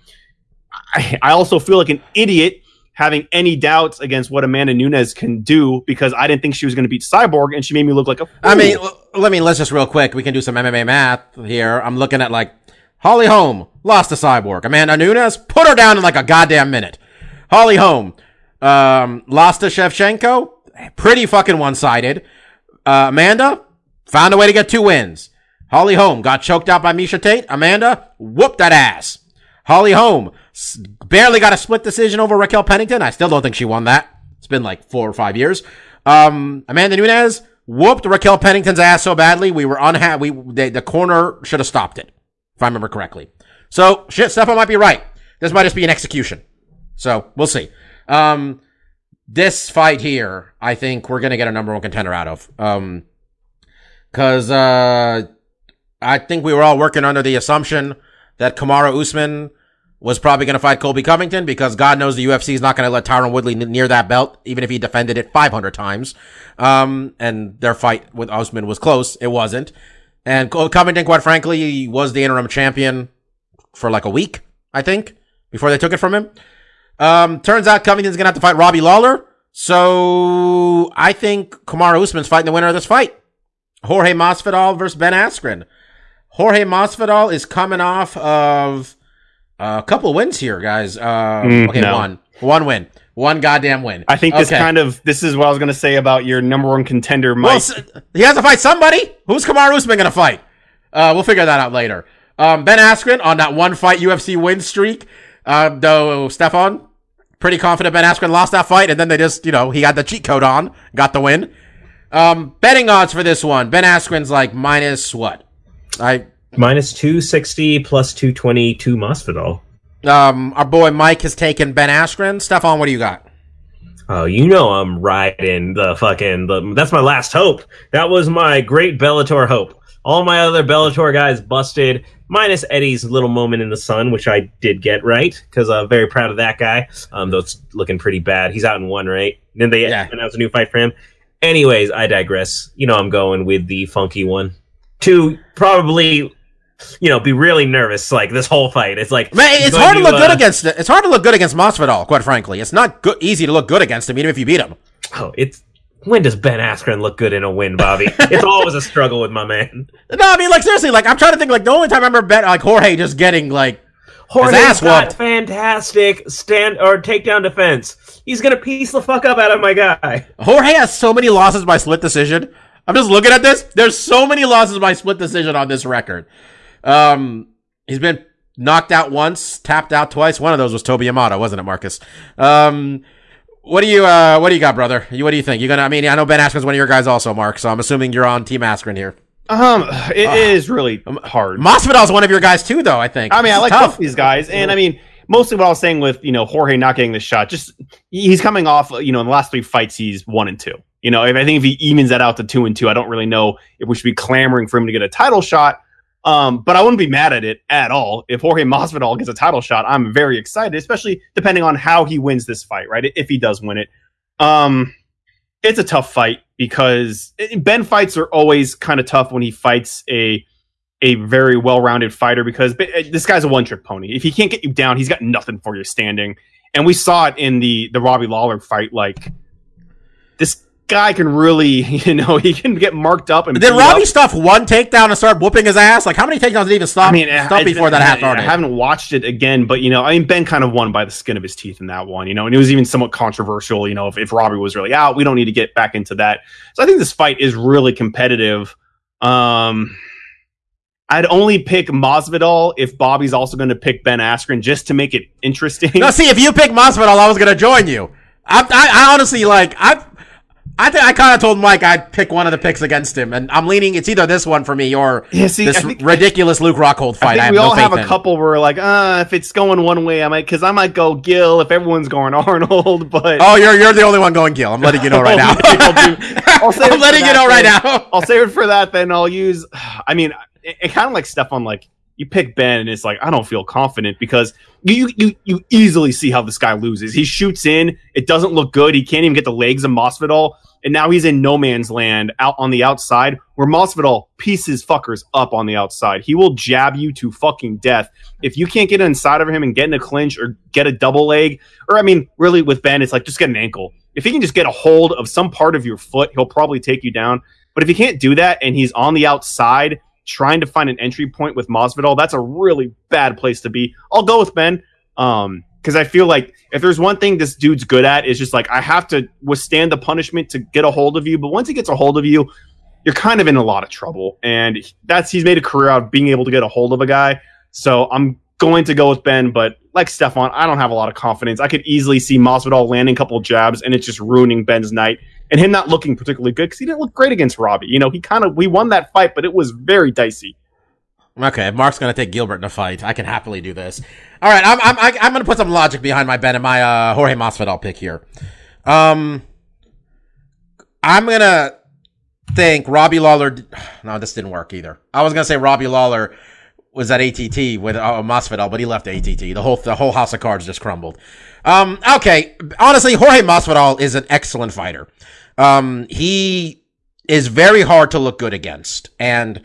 S2: I, I also feel like an idiot having any doubts against what Amanda Nunes can do because I didn't think she was going to beat Cyborg, and she made me look like a. Fool.
S1: I mean, l- let me let's just real quick. We can do some MMA math here. I'm looking at like Holly Holm lost to Cyborg. Amanda Nunes put her down in like a goddamn minute. Holly Holm um, lost to Shevchenko. Pretty fucking one sided. Uh, Amanda found a way to get two wins. Holly Holm got choked out by Miesha Tate. Amanda whooped that ass. Holly Holm barely got a split decision over Raquel Pennington. I still don't think she won that. It's been like four or five years. Um, Amanda Nunes whooped Raquel Pennington's ass so badly we were unhappy. We the corner should have stopped it, if I remember correctly. So shit, Stefan might be right. This might just be an execution. So we'll see. Um, this fight here, I think we're gonna get a number one contender out of. Um, cause uh, I think we were all working under the assumption that Kamaru Usman was probably going to fight Colby Covington because God knows the UFC is not going to let Tyron Woodley near that belt, even if he defended it 500 times. Um, and their fight with Usman was close. It wasn't. And Covington, quite frankly, was the interim champion for like a week, I think, before they took it from him. Um, turns out Covington's going to have to fight Robbie Lawler. So I think Kamaru Usman's fighting the winner of this fight. Jorge Masvidal versus Ben Askren. Jorge Masvidal is coming off of a couple wins here, guys. Um,
S2: Mm,
S1: okay,
S2: no.
S1: one, one win, one goddamn win.
S2: I think this
S1: Okay.
S2: kind of this is what I was going to say about your number one contender, Mike.
S1: Well, he has to fight somebody. Who's Kamaru Usman going to fight? Uh, we'll figure that out later. Um, ben Askren on that one fight UFC win streak. Uh, though Stefan, pretty confident Ben Askren lost that fight, and then they just, you know, he got the cheat code on, got the win. Um, betting odds for this one. Ben Askren's like minus what? I
S3: Minus 260 plus 222 Masvidal.
S1: um, our boy Mike has taken Ben Askren. Stefan, what do you got?
S3: Oh, you know I'm riding the fucking. The, that's my last hope. That was my great Bellator hope. All my other Bellator guys busted, minus Eddie's little moment in the sun, which I did get right because I'm very proud of that guy. Um, though it's looking pretty bad. He's out in one, right? Then they
S1: Yeah.
S3: announced a new fight for him. Anyways, I digress. You know I'm going with the funky one Two probably. You know, be really nervous like this whole fight. It's like
S1: Man, it's hard to look good
S3: uh,
S1: against. It's hard to look good against Masvidal. Quite frankly, it's not good, easy to look good against him, even if you beat him.
S3: Oh, it's when does Ben Askren look good in a win, Bobby? it's always a struggle with my man.
S1: No, I mean, like seriously, like I'm trying to think. Like the only time I remember bet like Jorge just getting like
S3: Jorge's
S1: ass
S3: got fantastic stand or takedown defense. He's gonna piece the fuck up out of my guy.
S1: Jorge has so many losses by split decision. I'm just looking at this. There's so many losses by split decision on this record. Um, he's been knocked out once, tapped out twice. One of those was Toby Imada, wasn't it, Marcus? Um, What do you uh what do you got, brother? You what do you think? You gonna I mean I know Ben Askren's one of your guys also, Mark, so I'm assuming you're on Team Askren here.
S2: Um, it is really hard.
S1: Masvidal's one of your guys too, though. I think.
S2: I mean, I
S1: This is
S2: like both these guys, and I mean, mostly what I was saying with you know Jorge not getting the shot, just he's coming off. You know, in the last three fights, he's one and two. You know, if I think if he evens that out to two and two, I don't really know if we should be clamoring for him to get a title shot. Um, but I wouldn't be mad at it at all if Jorge Masvidal gets a title shot. I'm very excited, especially depending on how he wins this fight, right? If he does win it, um, it's a tough fight because Ben fights are always kind of tough when he fights a a very well-rounded fighter because this guy's a one-trick pony. If he can't get you down, he's got nothing for you standing. And we saw it in the the Robbie Lawler fight. Like this guy can really, you know, he can get marked up. And
S1: Did
S2: beat
S1: Robbie
S2: up.
S1: stuff one takedown and start whooping his ass? Like how many takedowns did he even stop?
S2: I mean,
S1: stop
S2: I-
S1: before that
S2: I-
S1: half
S2: I
S1: started.
S2: haven't watched it again, but you know, I mean, Ben kind of won by the skin of his teeth in that one, you know, and it was even somewhat controversial. You know, if, if Robbie was really out, we don't need to get back into that. So I think this fight is really competitive. Um, I'd only pick Masvidal if Bobby's also going to pick Ben Askren just to make it interesting.
S1: No, see, if you pick Masvidal, I was gonna join you. I, I, I honestly like I. I think I kind of told Mike I'd pick one of the picks against him, and I'm leaning. It's either this one for me or
S2: Yeah, see,
S1: this
S2: think-
S1: ridiculous Luke Rockhold fight. I,
S2: think
S1: have
S2: we
S1: no
S2: all have a
S1: in.
S2: couple where we're like, uh, if it's going one way, I might, because I might go Gil if everyone's going Arnold, but
S1: Oh, you're you're the only one going Gil. I'm letting you know right now.
S2: Maybe I'll do- I'll save
S1: I'm letting you know right
S2: then.
S1: now.
S2: I'll save it for that. Then I'll use. I mean, it, it kind of like Stefan. Like you pick Ben, and it's like I don't feel confident because you you you easily see how this guy loses. He shoots in, it doesn't look good. He can't even get the legs of Masvidal, and now he's in no man's land out on the outside where Masvidal pieces fuckers up on the outside. He will jab you to fucking death if you can't get inside of him and get in a clinch or get a double leg. Or I mean, really with Ben, it's like just get an ankle. If he can just get a hold of some part of your foot, he'll probably take you down. But if he can't do that and he's on the outside trying to find an entry point with Masvidal, that's a really bad place to be. I'll go with Ben. Um, because I feel like if there's one thing this dude's good at, is just like I have to withstand the punishment to get a hold of you. But once he gets a hold of you, you're kind of in a lot of trouble. And that's he's made a career out of being able to get a hold of a guy. So I'm going to go with Ben, but like Stefan, I don't have a lot of confidence. I could easily see Masvidal landing a couple jabs and it's just ruining Ben's night and him not looking particularly good because he didn't look great against Robbie. You know, he kind of we won that fight, but it was very dicey.
S1: Okay, Mark's gonna take Gilbert in a fight, I can happily do this. All right, I'm I'm I'm gonna put some logic behind my Ben and my uh, Jorge Masvidal pick here. Um, I'm gonna think Robbie Lawler. No, this didn't work either. I was gonna say Robbie Lawler was at ATT with uh, Masvidal, but he left ATT. The whole the whole house of cards just crumbled. Um, okay, honestly, Jorge Masvidal is an excellent fighter. Um, he is very hard to look good against, and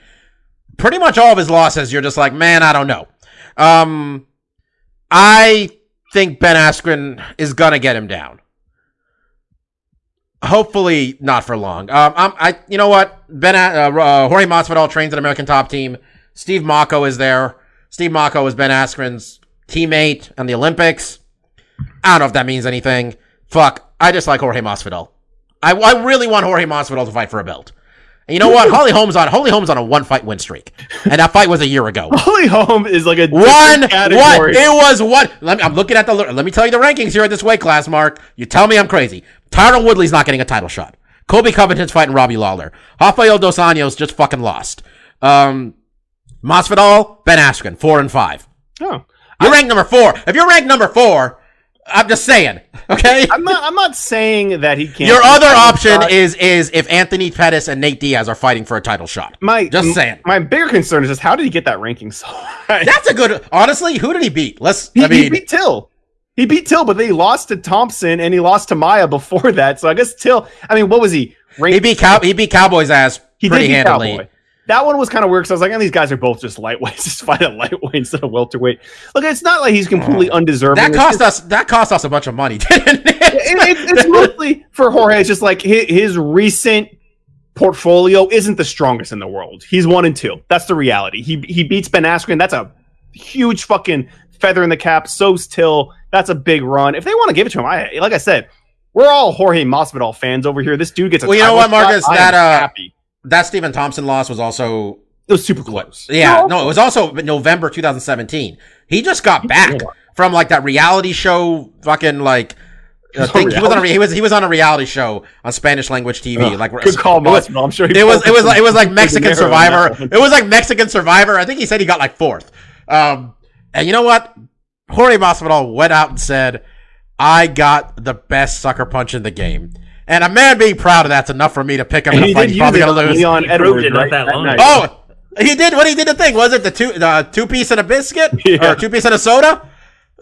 S1: pretty much all of his losses, you're just like, man, I don't know. Um, I think Ben Askren is gonna get him down. Hopefully, not for long. Um, I'm, I, you know what? Ben, uh, uh, Jorge Masvidal trains an American Top Team. Steve Mocco is there. Steve Mocco is Ben Askren's teammate on the Olympics. I don't know if that means anything. Fuck, I just like Jorge Masvidal. I, I really want Jorge Masvidal to fight for a belt. And you know what? Holly Holmes on Holly Holmes on a one fight win streak, and that fight was a year ago.
S2: Holly Holm is like a
S1: One, one. It was one. Let me, I'm looking at the. Let me tell you the rankings here at this weight class, Mark. You tell me I'm crazy. Tyron Woodley's not getting a title shot. Colby Covington's fighting Robbie Lawler. Rafael Dos Anjos just fucking lost. Um, Masvidal, Ben Askren, four and five.
S2: Oh.
S1: You're ranked number four. If you're ranked number four, I'm just saying. Okay.
S2: I'm not. I'm not saying that he can't.
S1: Your other option
S2: shot.
S1: is is if Anthony Pettis and Nate Diaz are fighting for a title shot.
S2: my
S1: just saying.
S2: My bigger concern is just how did he get that ranking so high?
S1: That's a good. Honestly, who did he beat? Let's.
S2: He,
S1: I
S2: he beat Till. He beat Till, but then he lost to Thompson and he lost to Maia before that. So I guess Till. I mean, what was he? Ranked,
S1: he beat Cow- he beat Cowboys ass
S2: he
S1: pretty
S2: did beat
S1: handily.
S2: Cowboy. That one was kind of weird because I was like, oh, these guys are both just lightweights. Just fight a lightweight instead of welterweight. Look, it's not like he's completely undeserving.
S1: That cost
S2: just-
S1: us. That cost us a bunch of money, didn't it?
S2: it, it, it's mostly for Jorge. It's just like his, his recent portfolio isn't the strongest in the world. He's one and two. That's the reality. He he beats Ben Askren. That's a huge fucking feather in the cap. So's Till. That's a big run. If they want to give it to him, I like I said, we're all Jorge Masvidal fans over here. This dude gets a
S1: Well, you know what, Marcus?
S2: shot.
S1: That, uh,
S2: happy.
S1: That Stephen Thompson loss was also.
S2: It was super close.
S1: Yeah, no, it was also November 2017. He just got back from like that reality show, fucking like I think he was on a, he was he was on a reality show on Spanish language TV. like
S2: Good call,
S1: it was,
S2: Masvidal. I'm sure he
S1: it was it was like, it was like Mexican
S2: narrow on that
S1: Survivor. It was like Mexican Survivor. I think he said he got like fourth. Um, and you know what? Jorge Masvidal went out and said, "I got the best sucker punch in the game." And a man being proud of that's enough for me to pick him in a
S2: he
S1: fight. He's probably gonna lose.
S2: Leon
S3: He
S2: Edwards
S3: it not
S2: right,
S3: that long
S2: night.
S3: ago.
S1: Oh, he did. What he did the thing was it the two uh, two piece and a biscuit
S2: Yeah.
S1: or two piece and a soda,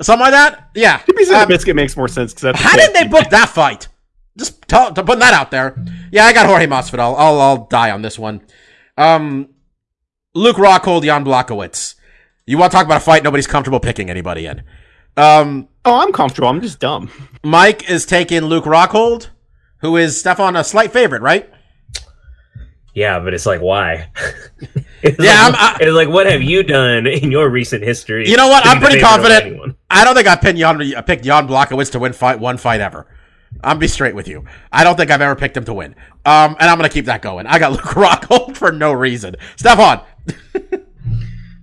S1: something like that. Yeah.
S2: Two pieces
S1: Um,
S2: of biscuit makes more sense because that's
S1: how did they book that fight? Just tell, to putting that out there. Yeah, I got Jorge Masvidal. I'll I'll die on this one. Um, Luke Rockhold, Jan Blachowicz. You want to talk about a fight nobody's comfortable picking anybody in? Um,
S2: Oh, I'm comfortable. I'm just dumb.
S1: Mike is taking Luke Rockhold, who is Stefan a slight favorite, right?
S3: Yeah, but it's like why? it's
S1: Yeah,
S3: like,
S1: I'm- I-
S3: it's like what have you done in your recent history?
S1: You know what? I'm pretty confident. I don't think I picked Jan. I picked Jan Blachowicz to win fight one fight ever. I'm be straight with you. I don't think I've ever picked him to win. Um, and I'm gonna keep that going. I got Luke Rockhold for no reason. Stefan.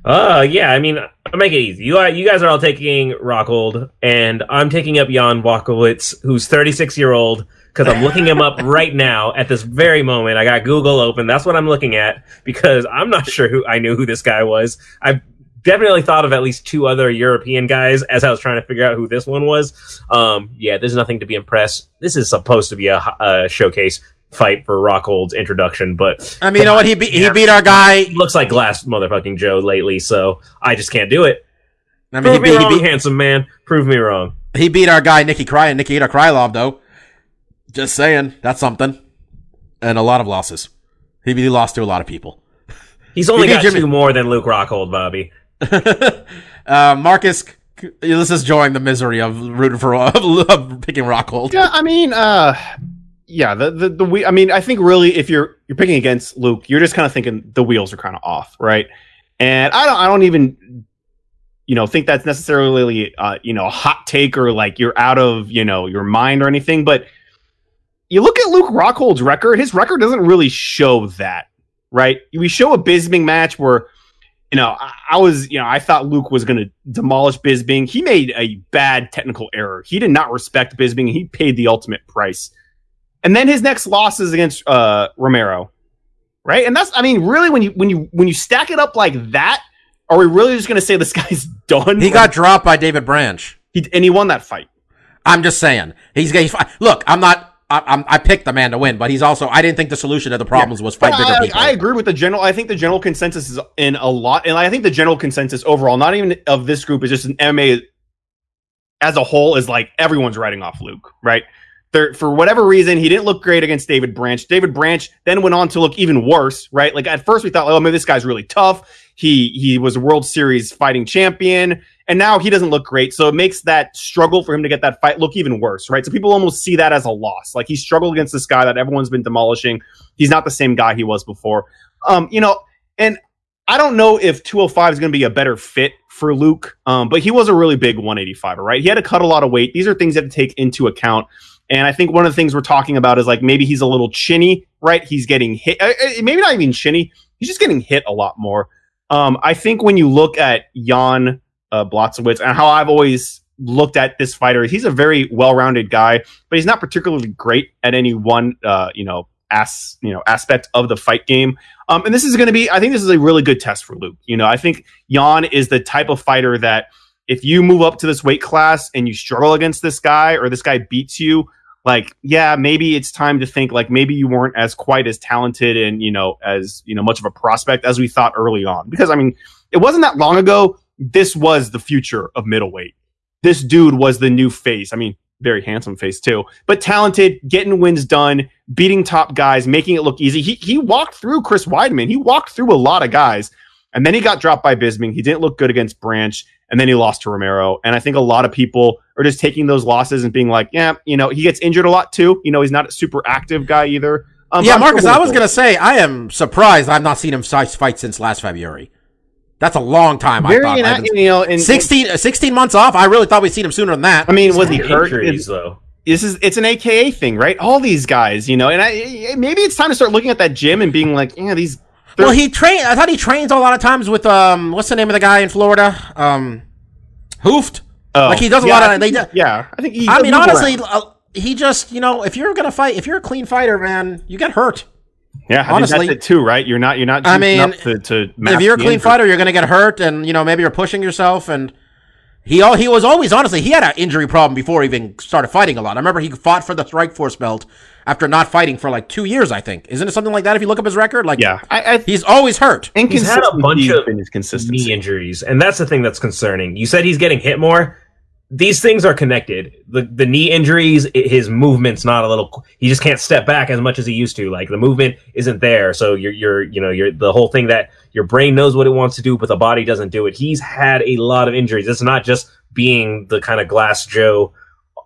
S3: Uh, yeah. I mean, I'll make it easy. You are, you guys are all taking Rockhold, and I'm taking up Jan Blachowicz, who's 36 year old, because I'm looking him up right now at this very moment. I got Google open. That's what I'm looking at because I'm not sure who I knew who this guy was. I definitely thought of at least two other European guys as I was trying to figure out who this one was. Um, yeah, there's nothing to be impressed. This is supposed to be a, a showcase fight for Rockhold's introduction, but
S1: I mean, you know what? He beat he beat our guy.
S3: looks like glass motherfucking Joe lately, so I just can't do it.
S1: I mean, he
S3: Prove me
S1: beat, he
S3: wrong,
S1: beat
S3: handsome man. Prove me wrong.
S1: he beat our guy Nikki Cry and Nikita Krylov though. Just saying, that's something. And a lot of losses. He he lost to a lot of people.
S3: He's only
S1: He
S3: got
S1: Jimmy-
S3: two more than Luke Rockhold, Bobby.
S1: uh, Marcus, this is enjoying the misery of rooting for of picking Rockhold.
S2: Yeah, I mean, uh, yeah, the the the we. I mean, I think really, if you're you're picking against Luke, you're just kind of thinking the wheels are kind of off, right? And I don't, I don't even, you know, think that's necessarily, uh, you know, a hot take or like you're out of, you know, your mind or anything. But you look at Luke Rockhold's record; his record doesn't really show that, right? We show a Bisping match where. You know, I, I was, you know, I thought Luke was going to demolish Bisping. He made a bad technical error. He did not respect Bisping. He paid the ultimate price. And then his next loss is against uh, Romero, right? And that's, I mean, really, when you when you when you stack it up like that, are we really just going to say this guy's done?
S1: He got dropped by David Branch.
S2: he, and he won that fight.
S1: I'm just saying. He's, he's look. I'm not. I, I'm, I picked the man to win, but he's also. I didn't think the solution to the problems was fight
S2: But
S1: bigger
S2: I,
S1: people.
S2: I agree with the general. I think the general consensus is in a lot, and I think the general consensus overall, not even of this group, is just an MMA as a whole is like everyone's writing off Luke, right? There, for whatever reason, he didn't look great against David Branch. David Branch then went on to look even worse, right? Like at first we thought, oh, maybe this guy's really tough. He he was a World Series fighting champion, and now he doesn't look great. So it makes that struggle for him to get that fight look even worse, right? So people almost see that as a loss. Like he struggled against this guy that everyone's been demolishing. He's not the same guy he was before. Um, you know, and I don't know if 205 is going to be a better fit for Luke, um, but he was a really big 185er, right? He had to cut a lot of weight. These are things that to take into account. And I think one of the things we're talking about is like maybe he's a little chinny, right? He's getting hit, uh, uh, maybe not even chinny. He's just getting hit a lot more. Um, I think when you look at Jan uh, Blachowicz and how I've always looked at this fighter, he's a very well-rounded guy, but he's not particularly great at any one, uh, you know, as you know, aspect of the fight game. Um, and this is going to be, I think this is a really good test for Luke. You know, I think Jan is the type of fighter that if you move up to this weight class and you struggle against this guy or this guy beats you, like, yeah, maybe it's time to think like maybe you weren't as quite as talented and, you know, as, you know, much of a prospect as we thought early on. Because I mean, it wasn't that long ago. This was the future of middleweight. This dude was the new face. I mean, very handsome face too, but talented, getting wins done, beating top guys, making it look easy. He he walked through Chris Weidman. He walked through a lot of guys, and then he got dropped by Bisping. He didn't look good against Branch, and then he lost to Romero. And I think a lot of people are just taking those losses and being like, yeah, you know, he gets injured a lot too. You know, he's not a super active guy either. Um,
S1: yeah, Marcus, I was gonna say I am surprised I've not seen him size fight since last February. That's a long time. I
S2: very
S1: thought. I've
S2: ina-
S1: been-
S2: you know, and
S1: 16, uh, 16 months off. I really thought we'd seen him sooner than that.
S2: I mean, was he hurt?
S3: Injuries, though.
S2: this is it's an AKA thing, right? All these guys, you know, and I maybe it's time to start looking at that gym and being like, yeah, these.
S1: well, he trained. I thought he trains a lot of times with um. What's the name of the guy in Florida? Um, Hoofed.
S2: oh,
S1: like he does a
S2: yeah,
S1: lot
S2: I
S1: of.
S2: think
S1: They
S2: he-
S1: do,
S2: yeah, I think he.
S1: I mean, honestly,
S2: around.
S1: a, he just, you know, if you're gonna fight, if you're a clean fighter, man, you get hurt.
S2: Yeah, I
S1: Honestly-
S2: mean, that's it too, right? You're not you're not.
S1: I mean,
S2: up to, to
S1: if you're a clean
S2: injury.
S1: fighter, you're gonna get hurt, and you know maybe you're pushing yourself. And he al- he was always honestly he had an injury problem before he even started fighting a lot. I remember he fought for the Strikeforce belt after not fighting for like two years. I think isn't it something like that? If you look up his record, like
S2: yeah, I, I
S1: he's always hurt.
S3: He's had a bunch of
S2: in his consistency.
S3: knee injuries, and that's the thing that's concerning. You said he's getting hit more. These things are connected. The the knee injuries, his movement's not a little. He just can't step back as much as he used to. Like the movement isn't there. So you're you're you know you're the whole thing that your brain knows what it wants to do, but the body doesn't do it. He's had a lot of injuries. It's not just being the kind of glass Joe.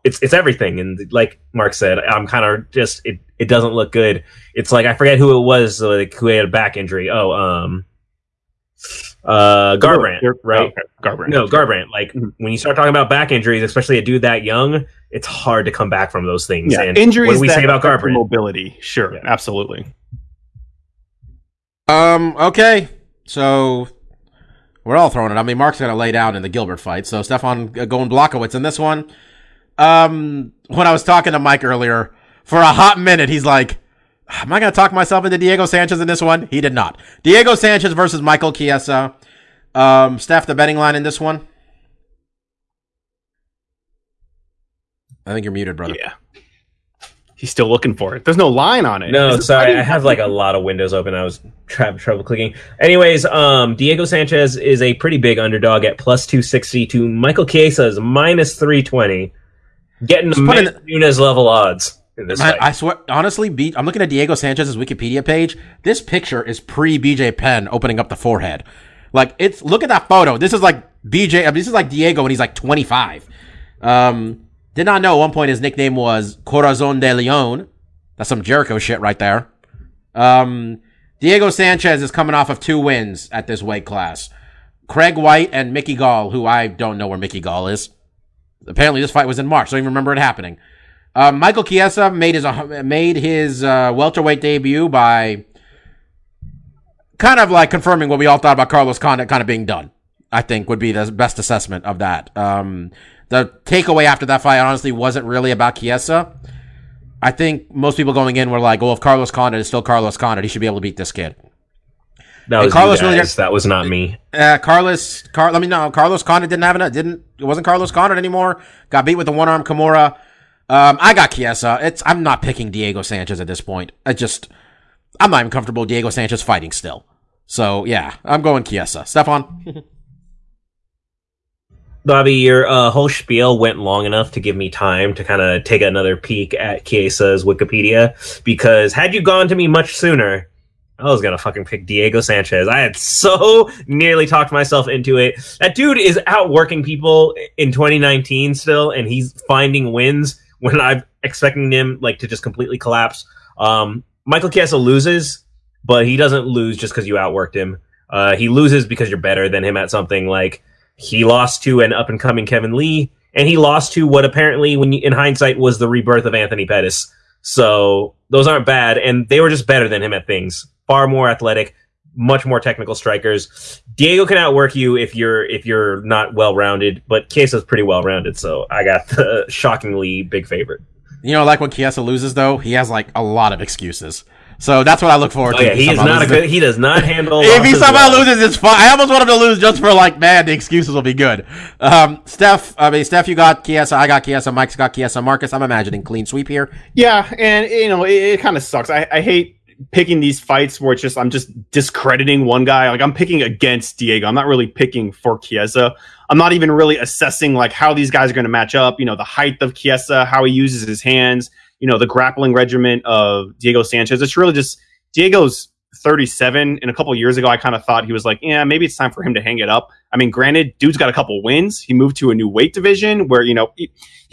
S3: It's it's everything. And like Mark said, I'm kind of just it. It doesn't look good. It's like I forget who it was like who had a back injury. Oh, um, uh, Garbrandt,
S2: You're-
S3: right?
S2: oh, okay, Garbrandt.
S3: No, Garbrandt. Like
S2: Mhm.
S3: when you start talking about back injuries, especially a dude that young, it's hard to come back from those things.
S2: Yeah,
S3: and
S2: injuries.
S3: What do we
S2: that
S3: say about
S2: affect
S3: Garbrandt?
S2: Mobility, sure,
S3: Yeah.
S2: absolutely.
S1: Um. Okay. So we're all throwing it. I mean, Mark's gonna lay down in the Gilbert fight. So Stefan uh, going Blachowicz in this one. Um. When I was talking to Mike earlier, for a hot minute, he's like, "Am I gonna talk myself into Diego Sanchez in this one?" He did not. Diego Sanchez versus Michael Chiesa. Um. Steph, the betting line in this one. I think you're muted, brother.
S2: Yeah, he's still looking for it. There's no line on it.
S3: No,
S2: Is it-
S3: sorry, I have like a lot of windows open. I was tra- trouble clicking. Anyways, um, Diego Sanchez is a pretty big underdog at plus two sixty to Michael Chiesa's minus three twenty, getting the
S1: Just put in
S3: Mendes Nunes level odds in this
S1: I. I swear, honestly, B, I'm looking at Diego Sanchez's Wikipedia page. This picture is pre BJ Penn opening up the forehead. Like it's look at that photo. This is like BJ. I mean, this is like Diego when he's like 25. Um, did not know at one point his nickname was Corazon de Leon. That's some Jericho shit right there. Um, Diego Sanchez is coming off of two wins at this weight class. Craig White and Mickey Gall, who I don't know where Mickey Gall is. Apparently, this fight was in March. I don't even remember it happening. Uh, Michael Chiesa made his made his uh, welterweight debut by kind of like confirming what we all thought about Carlos Condit kind of being done. I think would be the best assessment of that. Um, the takeaway after that fight honestly wasn't really about Chiesa. I think most people going in were like, "Well, if Carlos Condit is still Carlos Condit, he should be able to beat this kid."
S3: that
S1: and
S3: was
S1: Carlos
S3: you
S1: really
S3: guys. that was not me.
S1: Uh, Carlos, Car, let me know. Carlos Condit didn't have it. Didn't it wasn't Carlos Condit anymore. Got beat with the one arm Kimura. Um, I got Chiesa. It's I'm not picking Diego Sanchez at this point. I just I'm not even comfortable Diego Sanchez fighting still. So yeah, I'm going Chiesa. Stefan.
S3: Bobby, your uh, whole spiel went long enough to give me time to kind of take another peek at Chiesa's Wikipedia. Because had you gone to me much sooner, I was gonna fucking pick Diego Sanchez. I had so nearly talked myself into it. That dude is outworking people in 2019 still, and he's finding wins when I'm expecting him like to just completely collapse. Um, Michael Chiesa loses, but he doesn't lose just because you outworked him. Uh, he loses because you're better than him at something like he lost to an up and coming Kevin Lee, and he lost to what apparently, when you, in hindsight, was the rebirth of Anthony Pettis. So those aren't bad, and they were just better than him at things. Far more athletic, much more technical strikers. Diego can outwork you if you're if you're not well rounded, but Chiesa's pretty well rounded. So I got the shockingly big favorite.
S1: You know, like when Chiesa loses though, he has like a lot of excuses. So that's what I look forward
S3: Oh
S1: to.
S3: yeah, he is
S1: somehow
S3: not a good. He does not handle.
S1: If he somehow
S3: well.
S1: loses, it's fine. I almost want him to lose just for like, man, the excuses will be good. Um, Steph, I mean, Steph, you got Chiesa, I got Chiesa, Mike's got Chiesa, Marcus. I'm imagining clean sweep here.
S2: Yeah, and you know, it, it kind of sucks. I, I hate picking these fights where it's just I'm just discrediting one guy. Like I'm picking against Diego. I'm not really picking for Chiesa. I'm not even really assessing like how these guys are going to match up. You know, the height of Chiesa, how he uses his hands. You know, the grappling regiment of Diego Sanchez. It's really just Diego's 37. And a couple years ago, I kind of thought he was like, yeah, maybe it's time for him to hang it up. I mean, granted, dude's got a couple wins. He moved to a new weight division where, you know,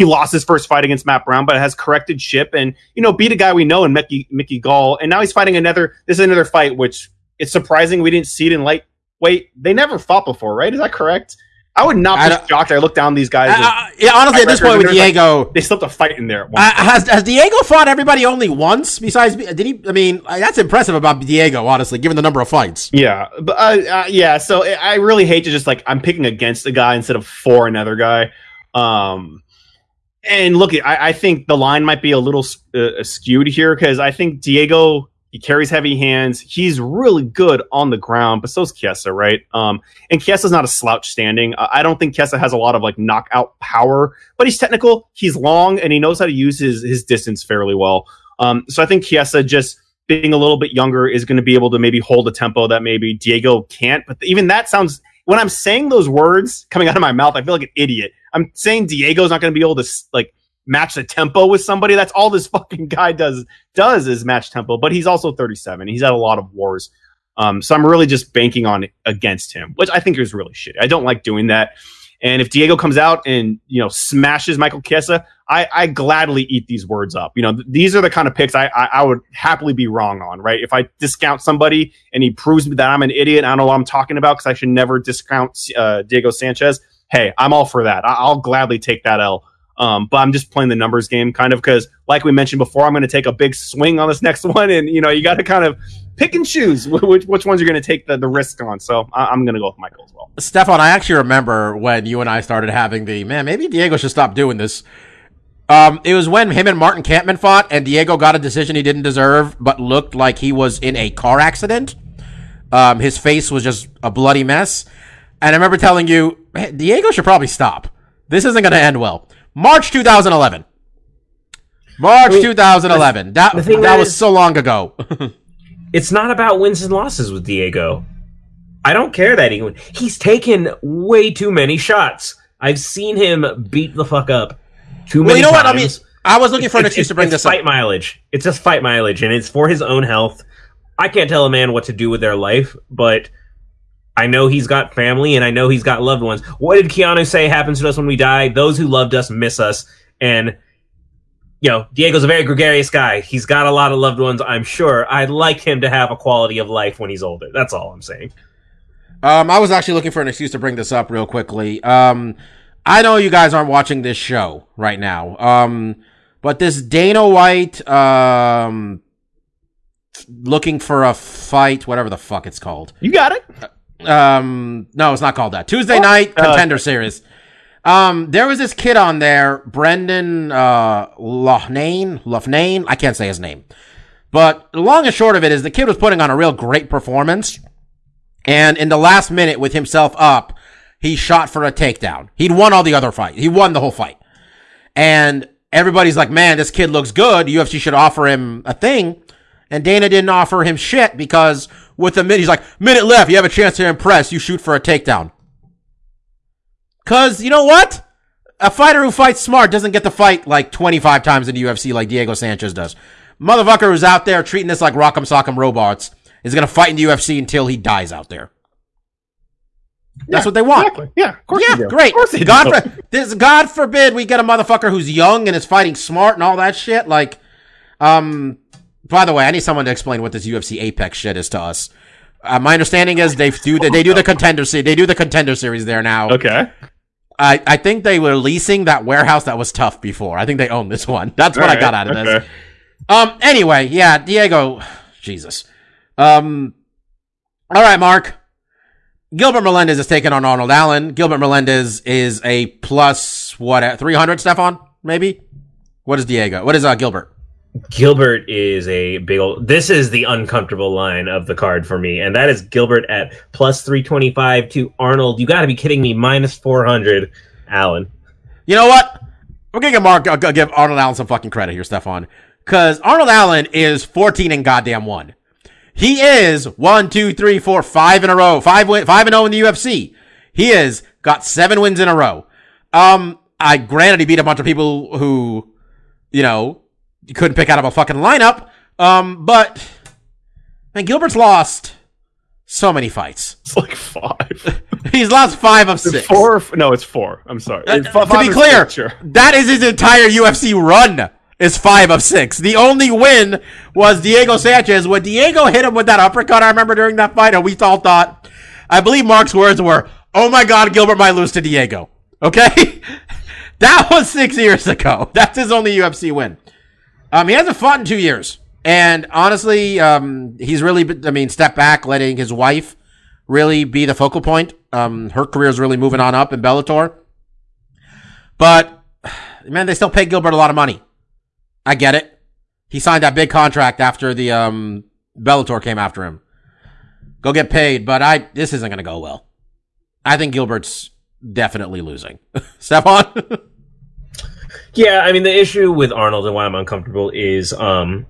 S2: he, lost his first fight against Matt Brown, but has corrected ship and, you know, beat a guy we know in Mickey, Mickey Gall. And now he's fighting another, this is another fight, which it's surprising we didn't see it in lightweight. They never fought before, right? Is that correct? I would not
S1: I
S2: be
S1: don't-
S2: shocked. I look down these guys. And
S1: uh, yeah, honestly, at this point with
S2: records, and there's,
S1: Diego,
S2: they slipped a fight in there.
S1: Has has Diego fought everybody only once? Besides, did he? I mean, that's impressive about Diego, honestly, given the number of fights.
S2: Yeah, but uh, uh, yeah. So I I really hate to just like I'm picking against a guy instead of for another guy. Um, and look, I, I think the line might be a little uh, skewed here because I think Diego he carries heavy hands. He's really good on the ground, but so's Chiesa, right? Um, and Chiesa's not a slouch standing. I don't think Chiesa has a lot of like knockout power, but he's technical. He's long and he knows how to use his his distance fairly well. Um, so I think Chiesa just being a little bit younger is going to be able to maybe hold a tempo that maybe Diego can't. But even that sounds when I'm saying those words coming out of my mouth, I feel like an idiot. I'm saying Diego's not going to be able to like match the tempo with somebody. That's all this fucking guy does does is match tempo. But he's also 37. He's had a lot of wars. Um, so I'm really just banking on against him, which I think is really shitty. I don't like doing that. And if Diego comes out and you know smashes Michael Chiesa, I, I gladly eat these words up. You know, th- these are the kind of picks I, I, I would happily be wrong on. Right? If I discount somebody and he proves me that I'm an idiot, I don't know what I'm talking about because I should never discount uh, Diego Sanchez. Hey, I'm all for that. I- I'll gladly take that L. Um, but I'm just playing the numbers game, kind of because, like we mentioned before, I'm going to take a big swing on this next one, and you know, you got to kind of pick and choose which which ones you're going to take the, the risk on. So I, am going to go with Michael as well.
S1: Stefan, I actually remember when you and I started having the man. Maybe Diego should stop doing this. Um, it was when him and Martin Kampmann fought, and Diego got a decision he didn't deserve, but looked like he was in a car accident. Um, his face was just a bloody mess, and I remember telling you, Diego should probably stop. This isn't going to end well. March 2011. March 2011. That
S3: the
S1: that
S3: is-
S1: was so long ago.
S3: It's not about wins and losses with Diego. I don't care that he he's taken way too many shots. I've seen him beat the fuck up too
S1: well,
S3: many
S1: you know
S3: times.
S1: what? I mean, I was looking for an excuse to bring this up.
S3: fight mileage. It's just fight mileage, and it's for his own health. I can't tell a man what to do with their life, but I know he's got family and I know he's got loved ones. What did Keanu say happens to us when we die? Those who loved us miss us, and you know, Diego's a very gregarious guy. He's got a lot of loved ones, I'm sure. I'd like him to have a quality of life when he's older. That's all I'm saying.
S1: Um, I was actually looking for an excuse to bring this up real quickly. Um, I know you guys aren't watching this show right now. Um, but this Dana White, um, looking for a fight, whatever the fuck it's called.
S2: You got it.
S1: Um, no, it's not called that. Tuesday night
S2: uh,
S1: contender series. Um, there was this kid on there, Brendan, uh, Loughnane, Loughnane. I can't say his name. But the long and short of it is the kid was putting on a real great performance. And in the last minute with himself up, he shot for a takedown. He'd won all the other fight. He won the whole fight. And everybody's like, man, this kid looks good. UFC should offer him a thing. And Dana didn't offer him shit because with a minute, he's like, minute left. You have a chance to impress. You shoot for a takedown. Cause you know what? A fighter who fights smart doesn't get to fight like 25 times in the UFC like Diego Sanchez does. Motherfucker who's out there treating this like rock'em sock'em robots is gonna fight in the UFC until he dies out there. That's what they want.
S2: Exactly. Yeah, of course.
S1: Yeah, great.
S2: Of course
S1: God, for, this, God forbid we get a motherfucker who's young and is fighting smart and all that shit. Like, um, by the way, I need someone to explain what this UFC Apex shit is to us. Uh, my understanding is they do the, they do the contender series. They do the contender series there now.
S2: Okay.
S1: I, I think they were leasing that warehouse that was tough before. I think they own this one. That's what I got out of this. Um. Anyway, yeah, Diego. Jesus. Um. All right, Mark. Gilbert Melendez is taking on Arnold Allen. Gilbert Melendez is a plus what? Three hundred, Stefan? Maybe. What is Diego? What is uh Gilbert?
S3: Gilbert is a big old. This is the uncomfortable line of the card for me, and that is Gilbert at plus three twenty five to Arnold. You got to be kidding me! Minus four hundred, Allen.
S1: You know what? We're gonna give Mark, uh, give Arnold Allen some fucking credit here, Stefan, because Arnold Allen is fourteen and goddamn one. He is one, two, three, four, five in a row, five win, five and zero in the UFC. He has got seven wins in a row. Um, I granted he beat a bunch of people who, you know, you couldn't pick out of a fucking lineup. Um, but man, Gilbert's lost so many fights.
S2: It's like five.
S1: He's lost five of six.
S2: Four. or No, it's four. I'm sorry.
S1: Uh, to be clear,
S2: six, sure.
S1: that is his entire UFC run. Is five of six. The only win was Diego Sanchez. When Diego hit him with that uppercut, I remember during that fight, and we all thought, I believe Mark's words were, "Oh my God, Gilbert might lose to Diego." Okay, that was six years ago. That's his only UFC win. Um, he hasn't fought in two years, and honestly, um, he's really. I mean, step back, letting his wife really be the focal point. Um, her career is really moving on up in Bellator. But man, they still pay Gilbert a lot of money. I get it. He signed that big contract after the um, Bellator came after him. Go get paid, but I this isn't going to go well. I think Gilbert's definitely losing. Stephon?
S3: Yeah, I mean the issue with Arnold and why I'm uncomfortable is um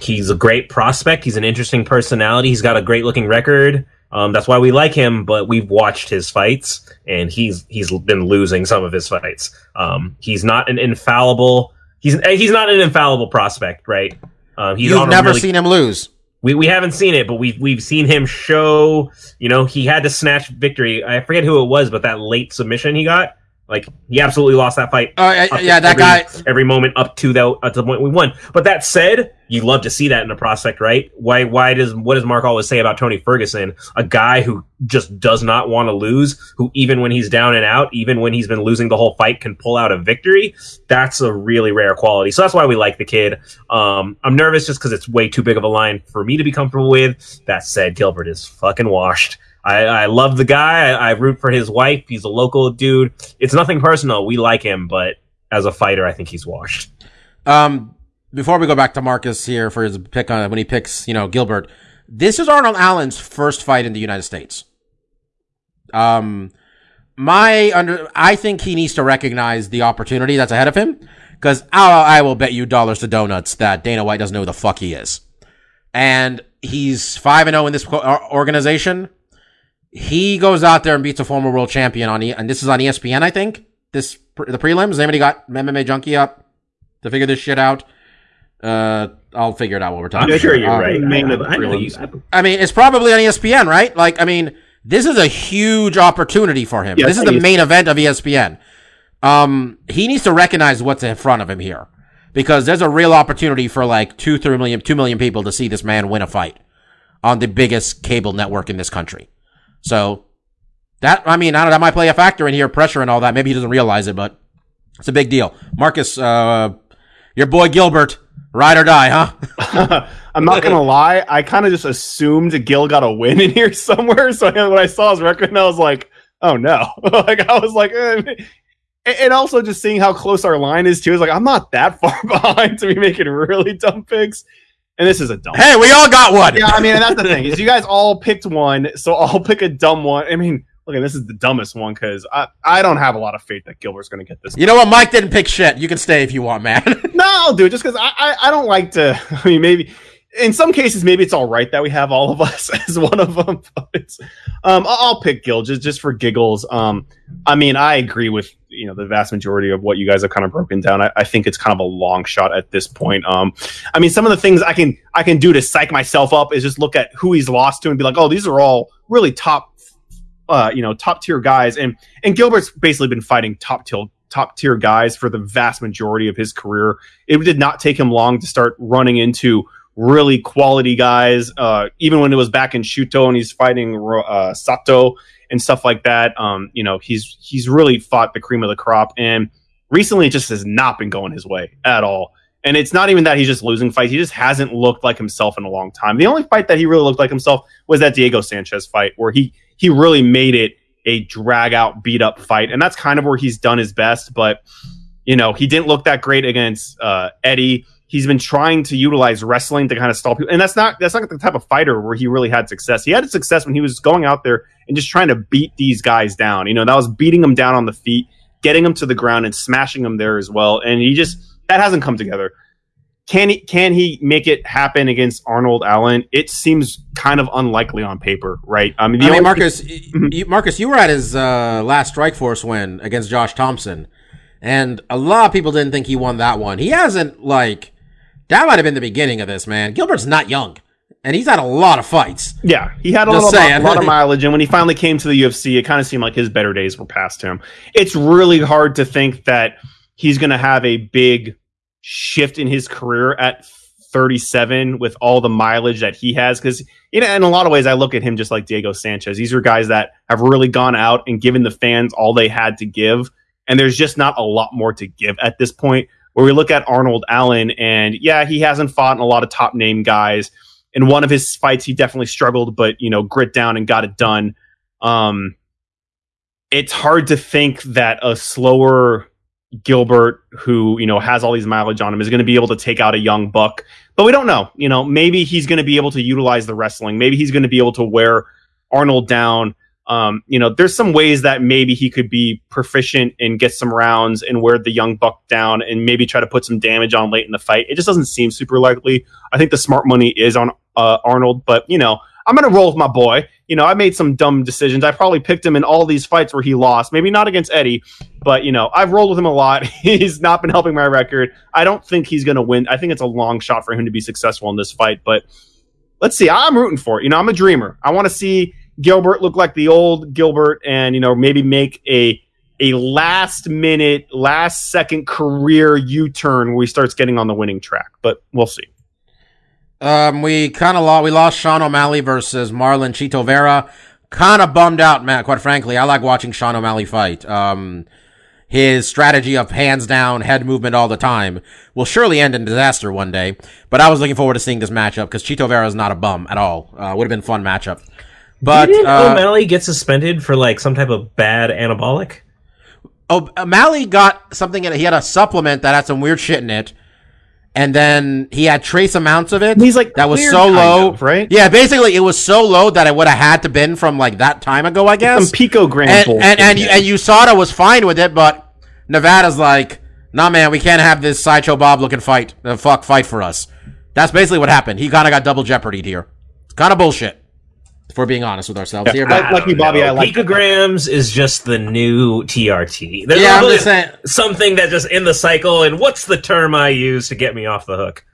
S3: he's a great prospect. He's an interesting personality. He's got a great looking record. Um, that's why we like him. But we've watched his fights, and he's he's been losing some of his fights. Um, he's not an infallible. He's he's not an infallible prospect, right? Uh, he's
S1: You've never
S3: really-
S1: seen him lose.
S3: we we haven't seen it, but we've we've seen him show. You know, he had to snatch victory. I forget who it was, but that late submission he got, like he absolutely lost that fight.
S1: Oh, yeah, yeah, that
S3: every,
S1: guy.
S3: every moment up to the up to the point we won. But that said, you love to see that in a prospect, right? Why why does what does Mark always say about Tony Ferguson? A guy who just does not want to lose, who even when he's down and out, even when he's been losing the whole fight, can pull out a victory. That's a really rare quality. So that's why we like the kid. Um, I'm nervous just because it's way too big of a line for me to be comfortable with. That said, Gilbert is fucking washed. I, I love the guy. I, I root for his wife. He's a local dude. It's nothing personal. We like him, but as a fighter, I think he's washed.
S1: Um, before we go back to Marcus here for his pick on when he picks, you know, Gilbert, this is Arnold Allen's first fight in the United States. Um, my under, I think he needs to recognize the opportunity that's ahead of him because I, I will bet you dollars to donuts that Dana White doesn't know who the fuck he is, and he's five and zero in this organization. He goes out there and beats a former world champion on, e- and this is on ESPN, I think. This the prelims. Anybody got MMA Junkie up to figure this shit out? Uh, I'll figure it out while we're talking.
S3: I'm sure you're
S1: Um,
S3: right. I, I know
S1: I mean, it's probably on ESPN, right? Like, I mean, this is a huge opportunity for him.
S2: Yeah,
S1: this is the main event of ESPN. Um, he needs to recognize what's in front of him here because there's a real opportunity for like two, three million, two million people to see this man win a fight on the biggest cable network in this country. So that, I mean, I don't know, that might play a factor in here, pressure and all that. Maybe he doesn't realize it, but it's a big deal. Marcus, uh, your boy Gilbert, ride or die, huh?
S2: I'm not gonna lie. I kind of just assumed Gil got a win in here somewhere. So when I saw his record, I was like, "Oh no!" like I was like, eh. And- and also just seeing how close our line is too. is like, I'm not that far behind to be making really dumb picks. And this is a dumb.
S1: hey, we all got one.
S2: yeah, I mean, that's the thing is you guys all picked one, so I'll pick a dumb one. I mean, look, this is the dumbest one because I I don't have a lot of faith that Gilbert's going to get this.
S1: You know what? Mike didn't pick shit. You can stay if you want, man.
S2: No, I'll do it just because I, I I don't like to. I mean, maybe in some cases, maybe it's all right that we have all of us as one of them. Um, I'll, I'll pick Gil just just for giggles. Um, I mean, I agree with you know the vast majority of what you guys have kind of broken down. I, I think it's kind of a long shot at this point. Um, I mean, some of the things I can I can do to psych myself up is just look at who he's lost to and be like, oh, these are all really top, uh, you know, top tier guys. And and Gilbert's basically been fighting top tier top tier guys for the vast majority of his career. It did not take him long to start running into really quality guys. Uh, even when it was back in Shooto and he's fighting uh, Sato and stuff like that. Um, you know, he's he's really fought the cream of the crop, and recently it just has not been going his way at all. And it's not even that he's just losing fights; he just hasn't looked like himself in a long time. The only fight that he really looked like himself was that Diego Sanchez fight, where he he really made it a drag out, beat up fight, and that's kind of where he's done his best. But you know, he didn't look that great against uh, Eddie. He's been trying to utilize wrestling to kind of stall people, and that's not that's not the type of fighter where he really had success. He had success when he was going out there and just trying to beat these guys down. You know, that was beating them down on the feet, getting them to the ground, and smashing them there as well. And he just that hasn't come together. Can he can he make it happen against Arnold Allen? It seems kind of unlikely on paper, right? I mean,
S1: I mean, Marcus, you, Marcus, you were at his uh, last Strikeforce win against Josh Thomson, and a lot of people didn't think he won that one. He hasn't like that. Might have been the beginning of this, man. Gilbert's not young, and he's had a lot of fights.
S2: Yeah, he had a
S1: Just
S2: little, a lot of mileage, and when he finally came to the UFC, it kind of seemed like his better days were past him. It's really hard to think that he's going to have a big shift in his career at 37 with all the mileage that he has, because you know, in a lot of ways, I look at him just like Diego Sanchez. These are guys that have really gone out and given the fans all they had to give, and there's just not a lot more to give at this point. Where we look at Arnold Allen, and yeah, he hasn't fought in a lot of top name guys in one of his fights he definitely struggled but you know grit down and got it done um it's hard to think that a slower Gilbert, who you know has all these mileage on him, is going to be able to take out a young buck. But we don't know. You know, maybe he's going to be able to utilize the wrestling. Maybe he's going to be able to wear Arnold down. Um, you know, there's some ways that maybe he could be proficient and get some rounds and wear the young buck down and maybe try to put some damage on late in the fight. It just doesn't seem super likely. I think the smart money is on uh, Arnold, but you know, I'm gonna roll with my boy. You know, I made some dumb decisions. I probably picked him in all these fights where he lost. Maybe not against Eddie, but you know, I've rolled with him a lot. he's not been helping my record. I don't think he's gonna win. I think it's a long shot for him to be successful in this fight, but let's see. I'm rooting for it. You know, I'm a dreamer. I want to see Gilbert look like the old Gilbert and, you know, maybe make a a last minute, last second career U turn where he starts getting on the winning track. But we'll see.
S1: Um, we kind of lost. We lost Sean O'Malley versus Marlon Chito Vera. Kind of bummed out, Matt. Quite frankly, I like watching Sean O'Malley fight. Um, his strategy of hands down, head movement all the time will surely end in disaster one day. But I was looking forward to seeing this matchup because Chito Vera is not a bum at all. Uh, would have been fun matchup. But
S3: Didn't
S1: uh,
S3: O'Malley get suspended for like some type of bad anabolic?
S1: Oh, O'Malley got something in it. He had a supplement that had some weird shit in it. And then he had trace amounts of it.
S2: He's like
S1: that was so low,
S2: of, right?
S1: Yeah, basically it was so low that it would have had to been from like that time ago, I guess.
S2: Some picogram
S1: and and and, and USADA was fine with it, but Nevada's like, nah, man, we can't have this sideshow Bob looking fight, the fuck fight for us. That's basically what happened. He kind of got double jeopardy here. It's kind of bullshit. If we're being honest with ourselves here, but
S2: Like- like you, Bobby, I like
S3: picograms is just the new TRT. There's
S1: Yeah, I'm just saying-
S3: something that just in the cycle. And what's the term I use to get me off the hook?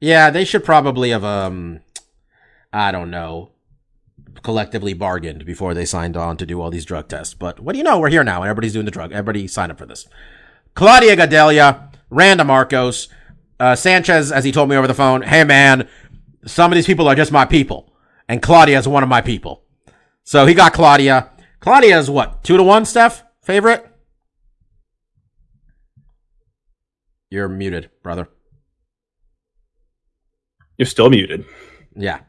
S1: Yeah, they should probably have um I don't know collectively bargained before they signed on to do all these drug tests. But what do you know? We're here now and everybody's doing the drug. Everybody signed up for this. Claudia Gadelha, Randa Markos, uh, Sanchez, as he told me over the phone, hey man, some of these people are just my people. And Claudia is one of my people. So he got Claudia. Claudia is what? Two to one, Steph? Favorite? You're muted, brother.
S2: You're still muted.
S1: Yeah.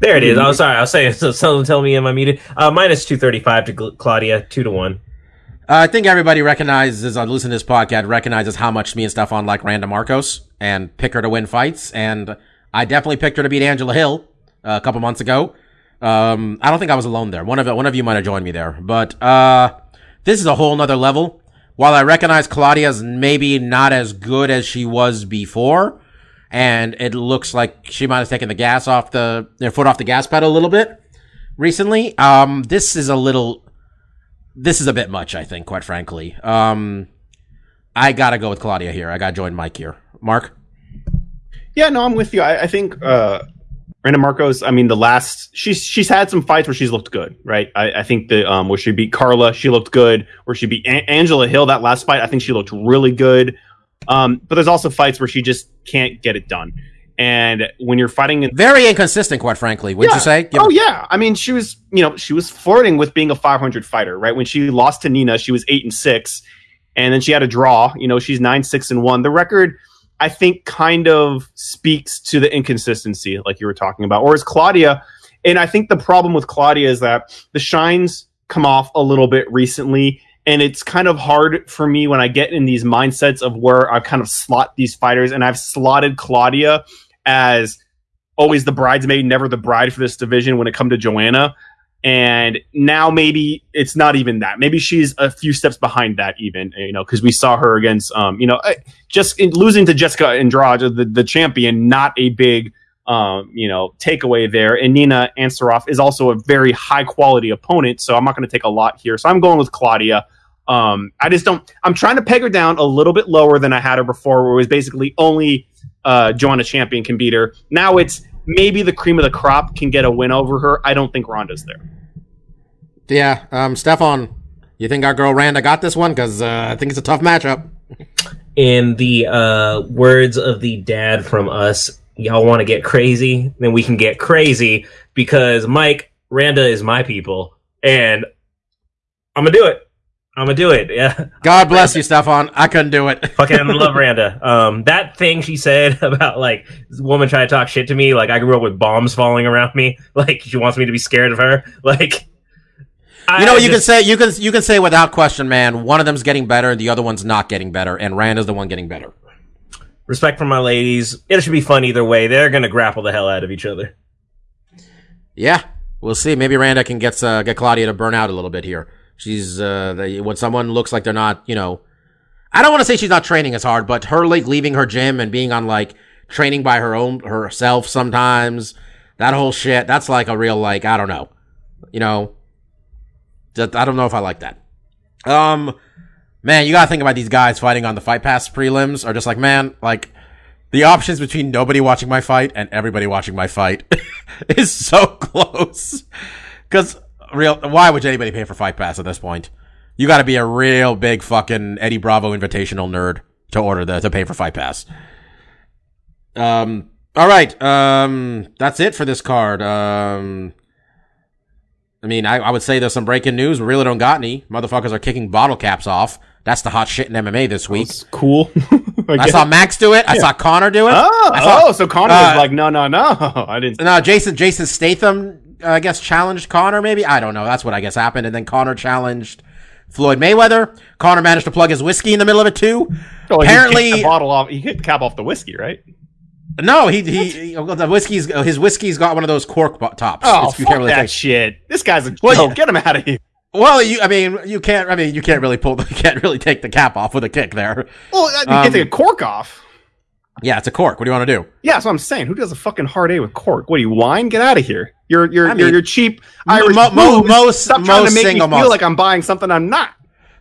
S3: There it is. Oh, sorry. I was saying. So someone tell me am I muted? Uh, minus two thirty five to Gl- Claudia, two to one.
S1: Uh, I think everybody recognizes on listening to this podcast recognizes how much me and Stefan like Randa Markos and pick her to win fights. And I definitely picked her to beat Angela Hill uh, a couple months ago. Um, I don't think I was alone there. One of one of you might have joined me there, but uh, this is a whole nother level. While I recognize Claudia's maybe not as good as she was before, and it looks like she might have taken the gas off the their foot off the gas pedal a little bit recently. Um, this is a little this is a bit much, I think, quite frankly. Um, I gotta go with Claudia here. I gotta join Mike here. Mark?
S2: Yeah, no, I'm with you. I, I think uh Randa Markos, I mean, the last she's she's had some fights where she's looked good, right? I, I think the um where she beat Carla, she looked good. Where she beat A- Angela Hill that last fight, I think she looked really good. Um, but there's also fights where she just can't get it done. And when you're fighting in
S1: Very inconsistent, quite frankly. Would
S2: Yeah.
S1: you say? Give-
S2: oh yeah, I mean, she was you know she was flirting with being a 500 fighter, right? When she lost to Nina, she was eight and six, and then she had a draw. You know, she's nine six and one. The record, I think, kind of speaks to the inconsistency, like you were talking about. Whereas Claudia, and I think the problem with Claudia is that the shines come off a little bit recently. And it's kind of hard for me when I get in these mindsets of where I kind of slot these fighters, and I've slotted Claudia as always the bridesmaid, never the bride for this division when it come to Joanna. And now maybe it's not even that. Maybe she's a few steps behind that, even you know, because we saw her against, um, you know, eh, just in, losing to Jessica Andrade, the the champion, not a big, um, you know, takeaway there. And Nina Ansaroff is also a very high quality opponent, so I'm not going to take a lot here. So I'm going with Claudia. Um, I just don't. I'm trying to peg her down a little bit lower than I had her before, where it was basically only uh, Joanna Champion can beat her. Now it's maybe the cream of the crop can get a win over her. I don't think Randa's there.
S1: Yeah. Um, Stefan, you think our girl Randa got this one? Because uh, I think it's a tough matchup.
S3: In the uh, words of the dad from us, y'all want to get crazy? Then we can get crazy because Mike Randa is my people, and I'm gonna do it. I'm gonna do it. Yeah.
S1: God bless you, Stefan. I couldn't do it.
S3: Fucking love Randa. Um, that thing she said about like this woman trying to talk shit to me, like I grew up with bombs falling around me, like she wants me to be scared of her. Like
S1: You know,
S3: I
S1: you can say you can you can say without question, man. One of them's getting better, the other one's not getting better, and Rand is the one getting better.
S3: respect for my ladies. It should be fun either way. They're gonna grapple the hell out of each other.
S1: Yeah, we'll see. Maybe Randa can get uh, get Claudia to burn out a little bit here. She's uh, they, when someone looks like they're not, you know, I don't want to say she's not training as hard, but her like leaving her gym and being on like training by her own herself sometimes. That whole shit. That's like a real like I don't know, you know. I don't know if I like that. Um, man, you gotta think about these guys fighting on the Fight Pass prelims are just like man, like the options between nobody watching my fight and everybody watching my fight is so close. Cause real, why would anybody pay for Fight Pass at this point? You gotta be a real big fucking Eddie Bravo invitational nerd to order the, to pay for Fight Pass. Um, alright, um, that's it for this card. Um, I mean, I, I would say there's some breaking news. We really don't got any. Motherfuckers are kicking bottle caps off. That's the hot shit in MMA this week.
S2: It's cool. I
S1: I saw Max do it. I saw Conor do it.
S2: Oh,
S1: saw-
S2: oh, so Conor
S1: uh,
S2: was like, no, no, no. I didn't.
S1: No, Jason Jason Statham, I guess, challenged Conor. Maybe I don't know. That's what I guess happened. And then Conor challenged Floyd Mayweather. Conor managed to plug his whiskey in the middle of it too.
S2: Oh, he
S1: apparently-
S2: kicked the bottle off. He hit the cap off the whiskey, right?
S1: No, he he, he the whiskey's uh, his whiskey's got one of those cork bo- tops.
S2: Oh,
S1: It's- you
S2: fuck
S1: can't really
S2: that
S1: take-
S2: shit. This guy's a
S1: Well,
S2: joke. Get him out of here.
S1: Well, you I mean you can't. I mean you can't really pull. You can't really take the cap off with a kick there.
S2: Well, you
S1: Um,
S2: can take a cork off.
S1: Yeah, it's a cork. What do you want to do?
S2: Yeah, that's what I'm saying. Who does a fucking hard A with cork? What do you wine? Get out of here. You're you're
S1: I
S2: you're, you're cheap Irish
S1: mo- mo- most-
S2: Stop trying
S1: most
S2: to make me feel
S1: malts-
S2: like I'm buying something I'm not.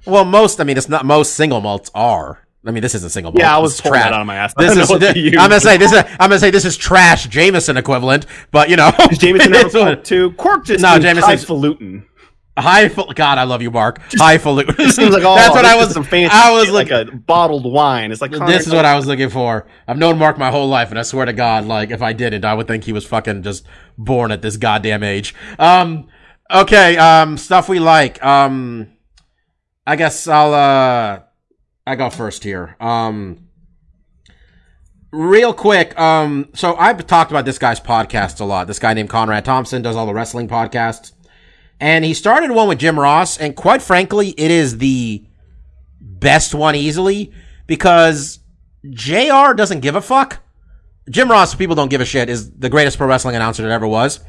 S1: Well, most. I mean, it's not most single malts are. I mean, this isn't single malt.
S2: Yeah, I was pulling
S1: trash.
S2: that out of my ass.
S1: This is.
S2: to.
S1: I'm gonna say this is. I'm gonna say this is trash Jameson equivalent, but you know,
S2: Jameson
S1: it's what-
S2: cork just
S1: No, Jameson's-
S2: highfalutin.
S1: Highfalutin. God, I love you, Mark. Highfalutin.
S2: It seems like oh,
S1: That's what I was.
S2: Some fancy
S1: I was like,
S2: like a bottled wine. It's like
S1: this is what I was looking for. I've known Mark my whole life, and I swear to God, like if I didn't, I would think he was fucking just born at this goddamn age. Um. Okay. Um. Stuff we like. Um. I guess I'll. uh I go first here. Um. Real quick, um, so I've talked about this guy's podcast a lot. This guy named Conrad Thompson does all the wrestling podcasts. And he started one with Jim Ross, and quite frankly, it is the best one easily because JR doesn't give a fuck. Jim Ross, people don't give a shit, is the greatest pro wrestling announcer that ever was.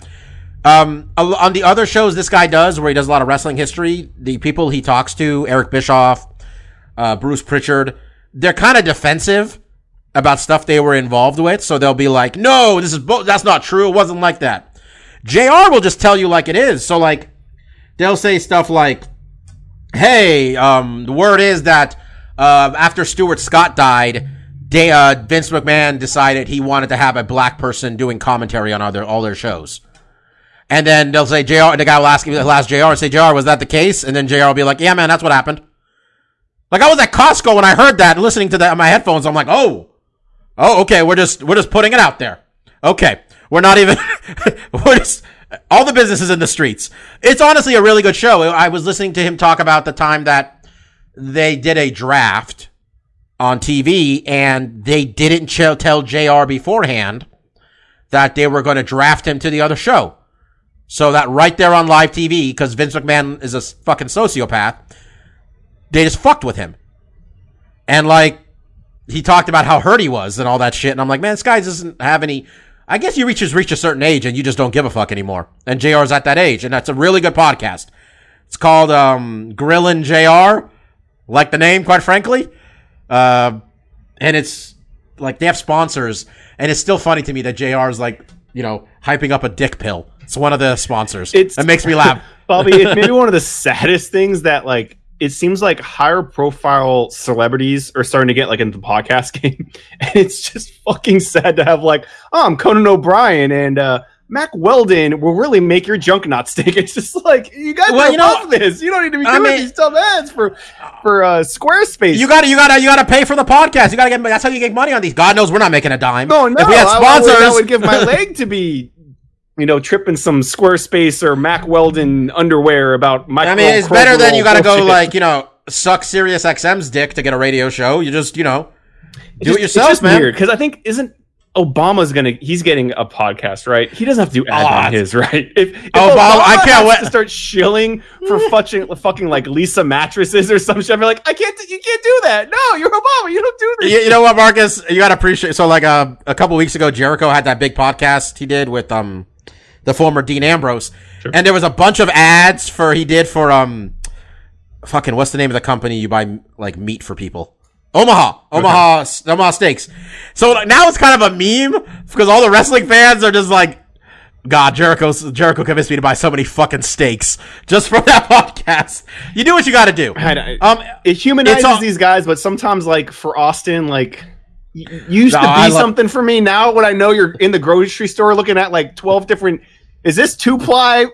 S1: Um, on the other shows this guy does, where he does a lot of wrestling history, the people he talks to, Eric Bischoff, uh, Bruce Prichard, they're kind of defensive about stuff they were involved with. So they'll be like, no, this is, bo- that's not true. It wasn't like that. JR will just tell you like it is. So like, they'll say stuff like, hey, um, the word is that, uh, after Stuart Scott died, they, uh, Vince McMahon decided he wanted to have a black person doing commentary on all their, all their shows. And then they'll say, JR, the guy will ask, he'll ask JR and say, JR, was that the case? And then JR will be like, yeah, man, that's what happened. Like I was at Costco when I heard that, listening to that on my headphones. I'm like, oh, oh, okay. We're just we're just putting it out there. Okay, we're not even. we're just all the businesses in the streets. It's honestly a really good show. I was listening to him talk about the time that they did a draft on TV and they didn't tell JR beforehand that they were going to draft him to the other show. So that right there on live TV, because Vince McMahon is a fucking sociopath, they just fucked with him. And like, he talked about how hurt he was and all that shit. And I'm like, man, this guy doesn't have any. I guess you reach reach a certain age and you just don't give a fuck anymore. And JR's at that age, and that's a really good podcast. It's called um, Grillin' JR, like the name, quite frankly. Uh, and it's like they have sponsors, and it's still funny to me that JR is like, you know, hyping up a dick pill. It's one of the sponsors.
S2: It's-
S1: that makes me laugh.
S2: Bobby, it's maybe one of the saddest things that like it seems like higher profile celebrities are starting to get like into the podcast game. And it's just fucking sad to have like, oh, I'm Conan O'Brien and uh Mack Weldon will really make your junk not stink. It's just like you guys
S1: Well, you know-
S2: this. You don't need to be
S1: I
S2: doing
S1: mean-
S2: these dumb ads for for uh Squarespace.
S1: You gotta, you gotta, you gotta pay for the podcast. You gotta get. That's how you get money on these. God knows we're not making a dime.
S2: no, no.
S1: If we had
S2: I- I would-
S1: sponsors,
S2: I would give my leg to be. You know, tripping some Squarespace or Mack Weldon underwear about my.
S1: I mean, it's better than you gotta go like you know suck Sirius XM's dick to get a radio show. You just you know do it yourself,
S2: it's just
S1: man.
S2: Because I think isn't Obama's gonna he's getting a podcast, right? He doesn't have to do ads
S1: Oh,
S2: on his, right? If, if
S1: Obama- I can't wait-
S2: to start shilling for fucking fucking like Leesa mattresses or some shit. I'm like, I can't, you can't do that. No, you're Obama. You don't do this.
S1: you, you know what, Marcus? You gotta appreciate. So, like, uh, a couple weeks ago, Jericho had that big podcast he did with um the former Dean Ambrose, and there was a bunch of ads for he did for um fucking what's the name of the company you buy like meat for people? Omaha, Omaha, Omaha Steaks. So now it's kind of a meme because all the wrestling fans are just like, God, Jericho's Jericho convinced me to buy so many fucking steaks just from that podcast. You do what you got to do. Um,
S2: it humanizes
S1: all-
S2: these guys, but sometimes, like for Austin, like you used
S1: No,
S2: to be
S1: love-
S2: something for me. Now, when I know you're in the grocery store looking at like twelve different, is this two ply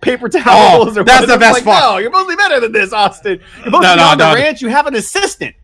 S2: paper towels?
S1: Oh,
S2: or
S1: that's
S2: what?
S1: the best
S2: like,
S1: part.
S2: No, you're mostly better than this, Austin. You're supposed
S1: No,
S2: to be
S1: no,
S2: on the
S1: no.
S2: ranch. You have an assistant.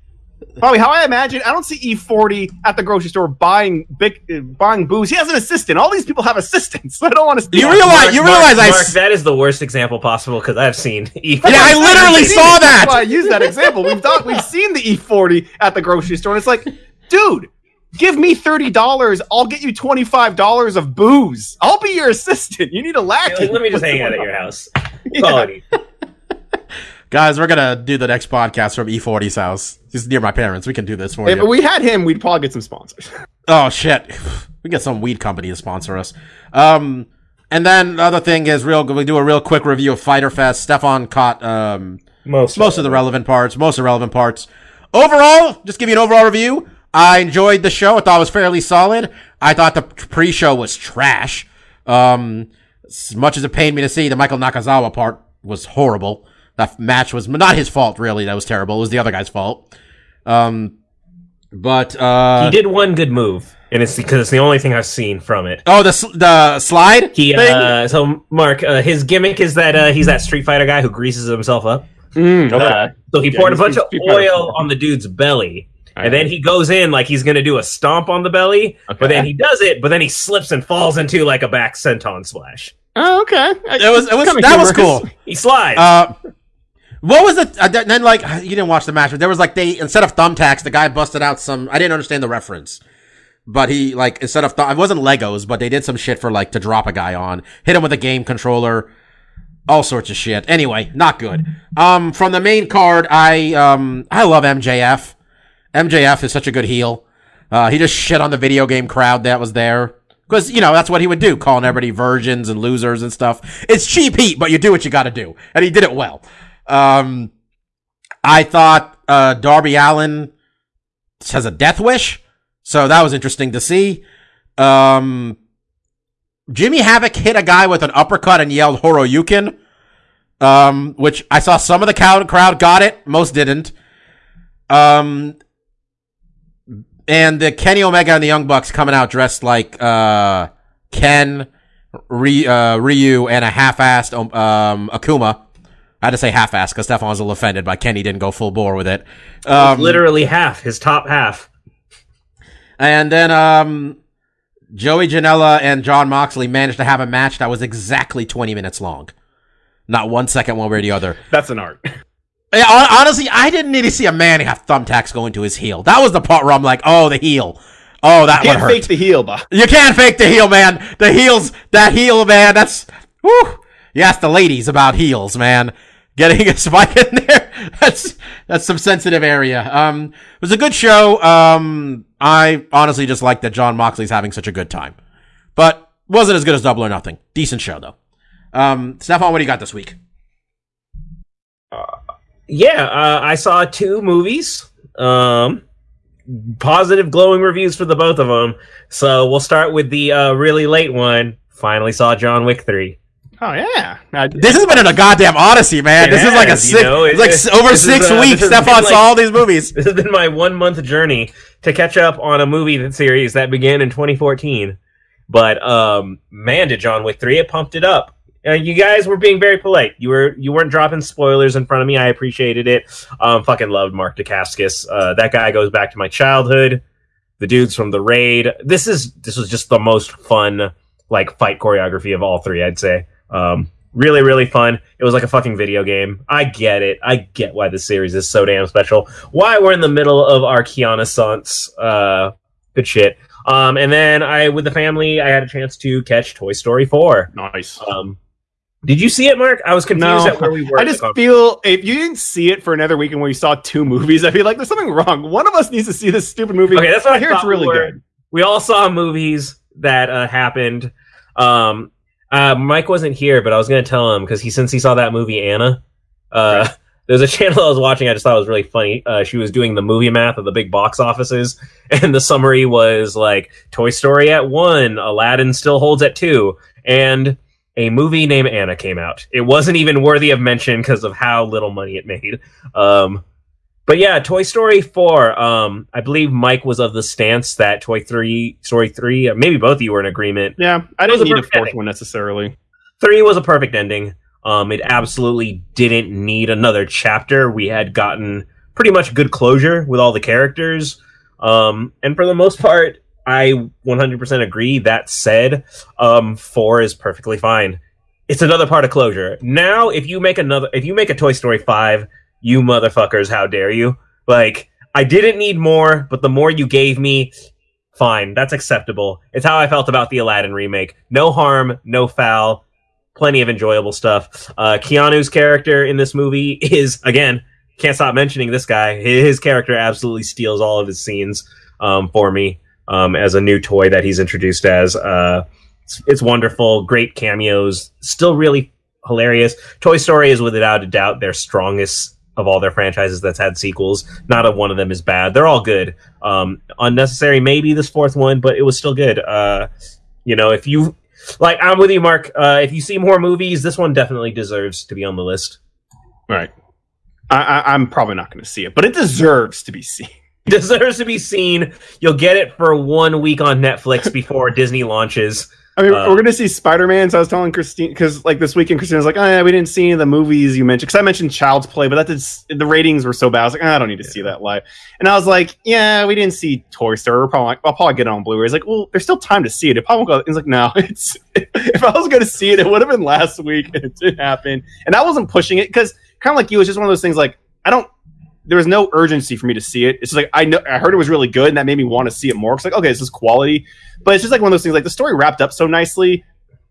S2: Probably how I imagine. I don't see E40 at the grocery store buying big, uh, buying booze. He has an assistant. All these people have assistants. I don't want to.
S1: You realize you realize I
S3: Mark,
S1: s-
S3: that is the worst example possible because I've seen. E40.
S1: Yeah, I literally
S2: I've
S1: saw
S2: that. That's why I
S1: that.
S2: use that example. We've done, we've seen the E40 at the grocery store, and it's like, dude, give me thirty dollars. I'll get you twenty five dollars of booze. I'll be your assistant. You need a lackey.
S3: Let me just hang out at your house. Quality.
S1: Guys, we're gonna do the next podcast from E40's house. He's near my parents. We can do this for
S2: If
S1: you.
S2: If we had him, we'd probably get some sponsors.
S1: Oh shit, we get some weed company to sponsor us. Um, and then the other thing is real. We do a real quick review of Fyter Fest. Stefan caught um
S3: Most.
S1: most of the relevant parts, most of the relevant parts. Overall, just give you an overall review. I enjoyed the show. I thought it was fairly solid. I thought the pre-show was trash. Um, as much as it pained me to see the Michael Nakazawa part was horrible. That match was not his fault, really. That was terrible. It was the other guy's fault. Um, but uh,
S3: He did one good move, and it's because it's the only thing I've seen from it.
S1: oh the the slide
S3: He
S1: thing.
S3: uh, so Mark, uh, his gimmick is that uh, he's that Street Fighter guy who greases himself up. Uh, so he
S2: Yeah,
S3: poured a bunch of oil on the dude's belly.
S2: I
S3: And then he goes in like he's gonna do a stomp on the belly, but then he does it, but then he slips and falls into like a back senton splash.
S2: Oh, okay.
S1: it was it was
S2: Kinda
S1: that was cool.
S3: He slides.
S1: Uh, what was the uh, then like you didn't watch the match, but there was like they instead of thumbtacks, the guy busted out some. I didn't understand the reference, but he like instead of th- it wasn't Legos, but they did some shit for like to drop a guy on, hit him with a game controller, all sorts of shit. Anyway, not good. Um, from the main card, I um I love MJF. MJF is such a good heel. Uh, he just shit on the video game crowd that was there. Because, you know, that's what he would do, calling everybody virgins and losers and stuff. It's cheap heat, but you do what you gotta do. And he did it well. Um, I thought, uh, Darby Allin has a death wish. So that was interesting to see. Um, Jimmy Havoc hit a guy with an uppercut and yelled Shoryuken. Um, which I saw some of the crowd got it, most didn't. Um, and the Kenny Omega and the Young Bucks coming out dressed like uh Ken, Ry- uh, Ryu, and a half-assed um, um, Akuma. I had to say half-assed because Stefan was a little offended, by Kenny didn't go full bore with it. Um,
S3: Literally half his top half.
S1: and then um, Joey Janela and Jon Moxley managed to have a match that was exactly 20 minutes long. Not one second one way or the other.
S2: That's an art.
S1: Yeah, honestly, I didn't need to see a man have thumbtacks going to his heel. That was the part where I'm like, oh, the heel. Oh, that one
S2: Can't
S1: hurt.
S2: fake the heel, but
S1: You can't fake the heel, man. The heels, that heel, man. That's whoo. You ask the ladies about heels, man. Getting a spike in there. That's that's some sensitive area. Um, it was a good show. Um, I honestly just like that Jon Moxley's having such a good time, but wasn't as good as Double or Nothing. Decent show though. Um, Stefan, what do you got this week?
S3: Yeah, uh, I saw two movies. Um, positive, glowing reviews for the both of them. So we'll start with the uh, really late one. Finally saw John Wick three.
S2: oh yeah. I-
S1: This has been in a goddamn odyssey, man.
S3: It
S1: this is like a
S3: has, you
S1: six,
S3: know,
S1: it's like
S3: it-
S1: over
S3: this is,
S1: six
S3: uh,
S1: weeks. Stefan
S3: been
S1: saw
S3: like-
S1: all these movies.
S3: This has been my one month journey to catch up on a movie series that began in 2014. But um, man, did John Wick three it pumped it up. Uh, you guys were being very polite. You were you weren't dropping spoilers in front of me. I appreciated it. Um, fucking loved Mark Dacascos. Uh, that guy goes back to my childhood. The dudes from the raid. This is this was just the most fun like fight choreography of all three. I'd say. Um, really really fun. It was like a fucking video game. I get it. I get why this series is so damn special. Why we're in the middle of our Kiana. Uh, good shit. Um, and then I, with the family, I had a chance to catch Toy Story 4.
S2: Nice.
S3: Um, did you see it, Mark? I was confused
S2: No,
S3: at where we were.
S2: I just feel if you didn't see it for another weekend where you saw two movies, I feel like there's something wrong. One of us needs to see this stupid movie.
S3: Okay, that's what I
S2: hear it's really
S3: we
S2: good.
S3: we all saw movies that uh, happened. Um, uh, Mike wasn't here, but I was going to tell him because he since he saw that movie Anna. Uh, There's a channel I was watching. I just thought it was really funny. Uh, she was doing the movie math of the big box offices, and the summary was like Toy Story at one, Aladdin still holds at two, and a movie named Anna came out. It wasn't even worthy of mention because of how little money it made. Um, but yeah, Toy Story 4, um, I believe Mike was of the stance that Toy 3, Story 3, uh, maybe both of you were in agreement.
S2: Yeah, I didn't
S3: a
S2: need a fourth
S3: ending.
S2: one necessarily.
S3: 3 was a perfect ending. Um, it absolutely didn't need another chapter. We had gotten pretty much good closure with all the characters. Um, and for the most part, I 100% agree. That said, um, 4 is perfectly fine. It's another part of closure. Now, if you make another, if you make a Toy Story 5, you motherfuckers, how dare you? Like, I didn't need more, but the more you gave me, fine. That's acceptable. It's how I felt about the Aladdin remake. No harm, no foul, plenty of enjoyable stuff. Uh, Keanu's character in this movie is, again, can't stop mentioning this guy. His character absolutely steals all of his scenes um, for me um, as a new toy that he's introduced as. Uh, it's, it's wonderful, great cameos, still really hilarious. Toy Story is without a doubt their strongest of all their franchises that's had sequels. Not a one of them is bad. They're all good. Um, unnecessary, maybe this fourth one, but it was still good. Uh, you know, if you like, I'm with you, Mark. Uh, if you see more movies, this one definitely deserves to be on the list.
S2: Right. I, I, I'm probably not going to see it, but it deserves to be seen.
S3: Deserves to be seen. You'll get it for one week on Netflix before Disney launches.
S2: I mean,
S3: Uh,
S2: we're going to see Spider Man. So I was telling Christine because, like, this weekend, Christine was like, "Oh yeah, we didn't see any of the movies you mentioned." Because I mentioned Child's Play, but that did the ratings were so bad. I was like, "Ah, "I don't need to see that live." And I was like, "Yeah, we didn't see Toy Story. We're probably like, I'll probably get it on Blu-ray." He's like, "Well, there's still time to see it. It probably won't go." He's like, "No, it's if I was going to see it, it would have been last week, and it didn't happen." And I wasn't pushing it because, kind of like you, it's just one of those things. Like, I don't. There was no urgency for me to see it. It's just like I know I heard it was really good, and that made me want to see it more. It's like, okay, this is quality, but it's just like one of those things. Like the story wrapped up so nicely.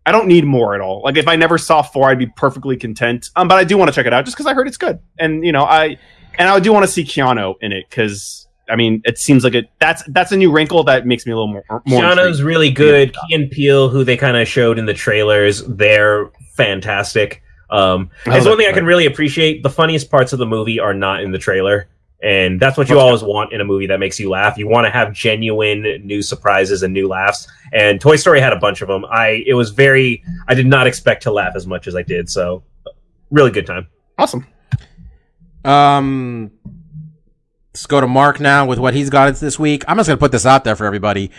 S2: I don't need more at all. Like if I never saw four, I'd be perfectly content. Um, but I do want to check it out just because I heard it's good, and you know, I and I do want to see Keanu in it because I mean, it seems like it. That's that's a new wrinkle that makes me a little more. more
S3: Keanu's really good. Key and Peele, who they kind of showed in the trailers, they're fantastic. Um,
S2: Oh,
S3: that's one thing I can really appreciate. The funniest parts of the movie are not in the trailer, and that's what you always want in a movie that makes you laugh. You want to have genuine new surprises and new laughs. And Toy Story had a bunch of them. I it was very. I did not expect to laugh as much as I did. So, really good time.
S2: awesome.
S1: Um, let's go to Mark now with what he's got this week. I'm just gonna put this out there for everybody.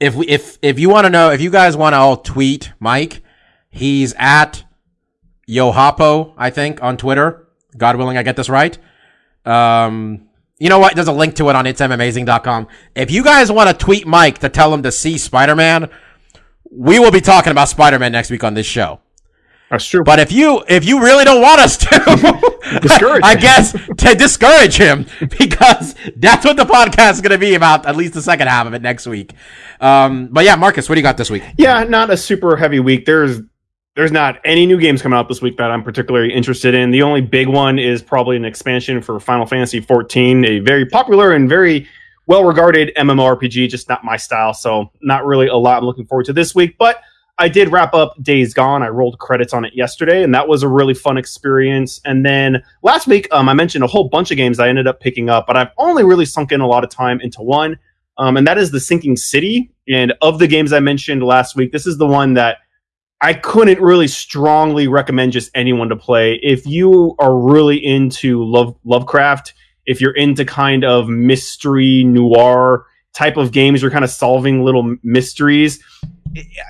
S1: If we, if if you want to know, if you guys want to all tweet Mike, he's at Yohapo, I think, on Twitter. God willing, I get this right. Um, you know what? There's a link to it on it'samazing.com. If you guys want to tweet Mike to tell him to see Spider Man, we will be talking about Spider Man next week on this show.
S2: That's true.
S1: But if you if you really don't want us to,
S2: Discourage
S1: I guess to discourage him because that's what the podcast is going to be about. At least the second half of it next week. Um, but yeah, Marcus, what do you got this week?
S2: yeah, not a super heavy week. There's there's not any new games coming out this week that I'm particularly interested in. The only big one is probably an expansion for Final Fantasy 14, a very popular and very well regarded MMORPG, just not my style. So not really a lot I'm looking forward to this week. But I did wrap up Days Gone. I rolled credits on it yesterday, and that was a really fun experience. And then last week, um, I mentioned a whole bunch of games I ended up picking up, but I've only really sunk in a lot of time into one, um, and that is The Sinking City. And of the games I mentioned last week, this is the one that I couldn't really strongly recommend just anyone to play. If you are really into love Lovecraft, if you're into kind of mystery noir type of games, you're kind of solving little mysteries.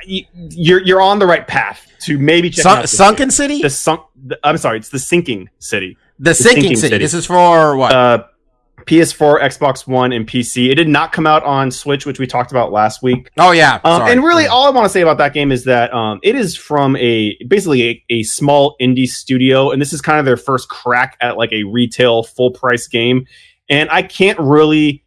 S2: You're you're on the right path to maybe check
S1: Sun-
S2: out
S1: Sunken
S2: game.
S1: City,
S2: The sunk. The, I'm sorry, it's the sinking city.
S1: the, sinking,
S2: Sinking
S1: city.
S2: City.
S1: This is for what?
S2: Uh, PS4, Xbox One, and PC. It did not come out on Switch, which we talked about last week.
S1: oh yeah,
S2: Um, and really, all I want to say about that game is that um, it is from a basically a, a small indie studio, and this is kind of their first crack at like a retail full price game. And I can't really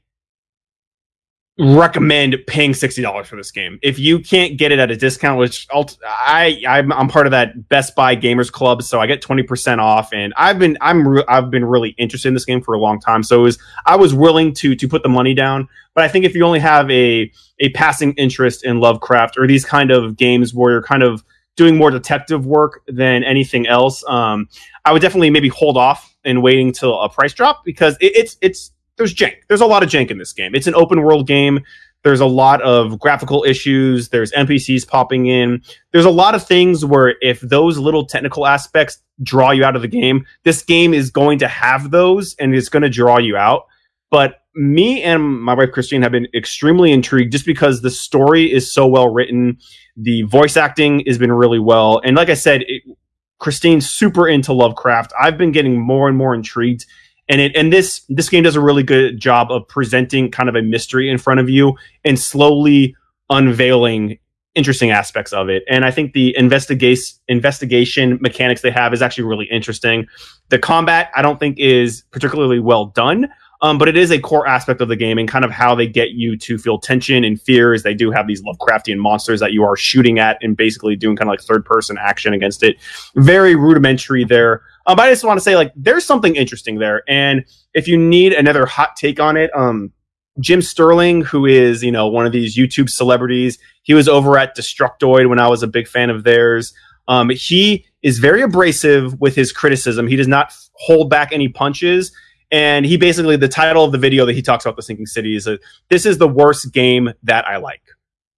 S2: recommend paying sixty dollars for this game. If you can't get it at a discount, which I'll, I I'm, I'm part of that Best Buy Gamers Club, so I get twenty percent off. And I've been I'm re- I've been really interested in this game for a long time. So was I was willing to to put the money down. But I think if you only have a a passing interest in Lovecraft or these kind of games where you're kind of doing more detective work than anything else, um, I would definitely maybe hold off and waiting till a price drop because it, it's it's there's jank. There's a lot of jank in this game. It's an open world game. There's a lot of graphical issues. There's NPCs popping in. There's a lot of things where if those little technical aspects draw you out of the game, this game is going to have those and it's going to draw you out. But me and my wife Christine have been extremely intrigued just because the story is so well written. The voice acting has been really well. And like I said, it, Christine's super into Lovecraft. I've been getting more and more intrigued and it and this this game does a really good job of presenting kind of a mystery in front of you and slowly unveiling interesting aspects of it and i think the investigation investigation mechanics they have is actually really interesting the combat i don't think is particularly well done um, but it is a core aspect of the game and kind of how they get you to feel tension and fear as they do have these Lovecraftian monsters that you are shooting at and basically doing kind of like third person action against it. Very rudimentary there. Um, but I just want to say like there's something interesting there. And if you need another hot take on it, um, Jim Sterling, who is, you know, one of these YouTube celebrities, he was over at Destructoid when I was a big fan of theirs. Um, he is very abrasive with his criticism. He does not hold back any punches. And he basically, the title of the video that he talks about the sinking city is a, this is the worst game that I like.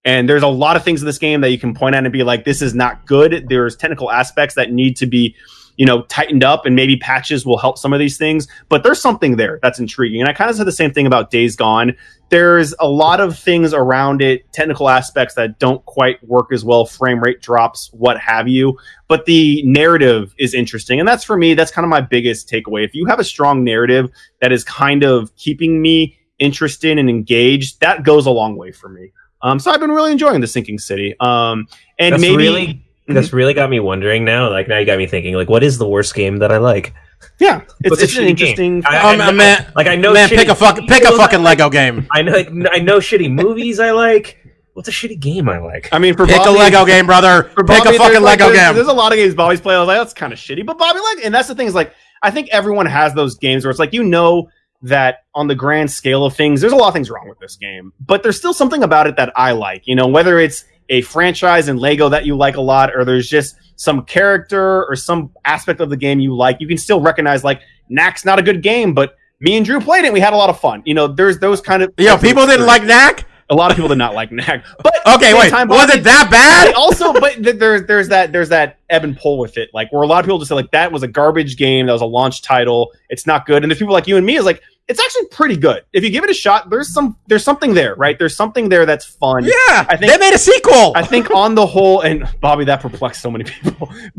S2: And there's a lot of things in this game that you can point at and be like, this is not good. There's technical aspects that need to be you know, tightened up and maybe patches will help some of these things. But there's something there that's intriguing. And I kind of said the same thing about Days Gone. There's a lot of things around it, technical aspects that don't quite work as well, frame rate drops, what have you. But the narrative is interesting. And that's for me, that's kind of my biggest takeaway. If you have a strong narrative that is kind of keeping me interested and engaged, that goes a long way for me. Um, so I've been really enjoying the Sinking City. Um, and
S3: That's
S2: maybe
S3: really that's really got me wondering now. Like now you got me thinking. Like what is the worst game that I like?
S2: yeah, it's,
S3: a
S2: it's an
S3: shitty
S2: interesting.
S3: game? I-
S1: Um,
S3: I know-
S1: man,
S3: like I know.
S1: man,
S3: shitty
S1: pick a fucking pick a
S3: videos I
S1: fucking
S3: like.
S1: Lego game.
S3: I know. Like, I know shitty movies I like. What's a shitty game I like?
S2: I mean, for
S1: Pick
S2: Bobby,
S1: a Lego game, brother.
S2: for
S1: Pick
S2: Bobby,
S1: a fucking
S2: like,
S1: Lego
S2: there's,
S1: game.
S2: There's a lot of games Bobby's played. I was like, that's kind of shitty, but Bobby like, and that's the thing is like, I think everyone has those games where it's like you know that on the grand scale of things, there's a lot of things wrong with this game, but there's still something about it that I like. You know, whether it's a franchise in Lego that you like a lot, or there's just some character or some aspect of the game you like, you can still recognize like Knack's not a good game, but me and Drew played it. and We had a lot of fun. You know, there's those kind of
S1: Yo, people didn't like Knack.
S2: a lot of people did not like Knack, but
S1: Okay, wait.
S2: time,
S1: was it that bad?
S2: also, but there's there's that there's that ebb and pull with it, like where a lot of people just say like that was a garbage game, that was a launch title, it's not good, and there's people like you and me is like it's actually pretty good. If you give it a shot, there's some there's something there, right? There's something there that's fun.
S1: Yeah,
S2: I think-
S1: they made a sequel.
S2: I think on the whole, and Bobby, that perplexed so many people.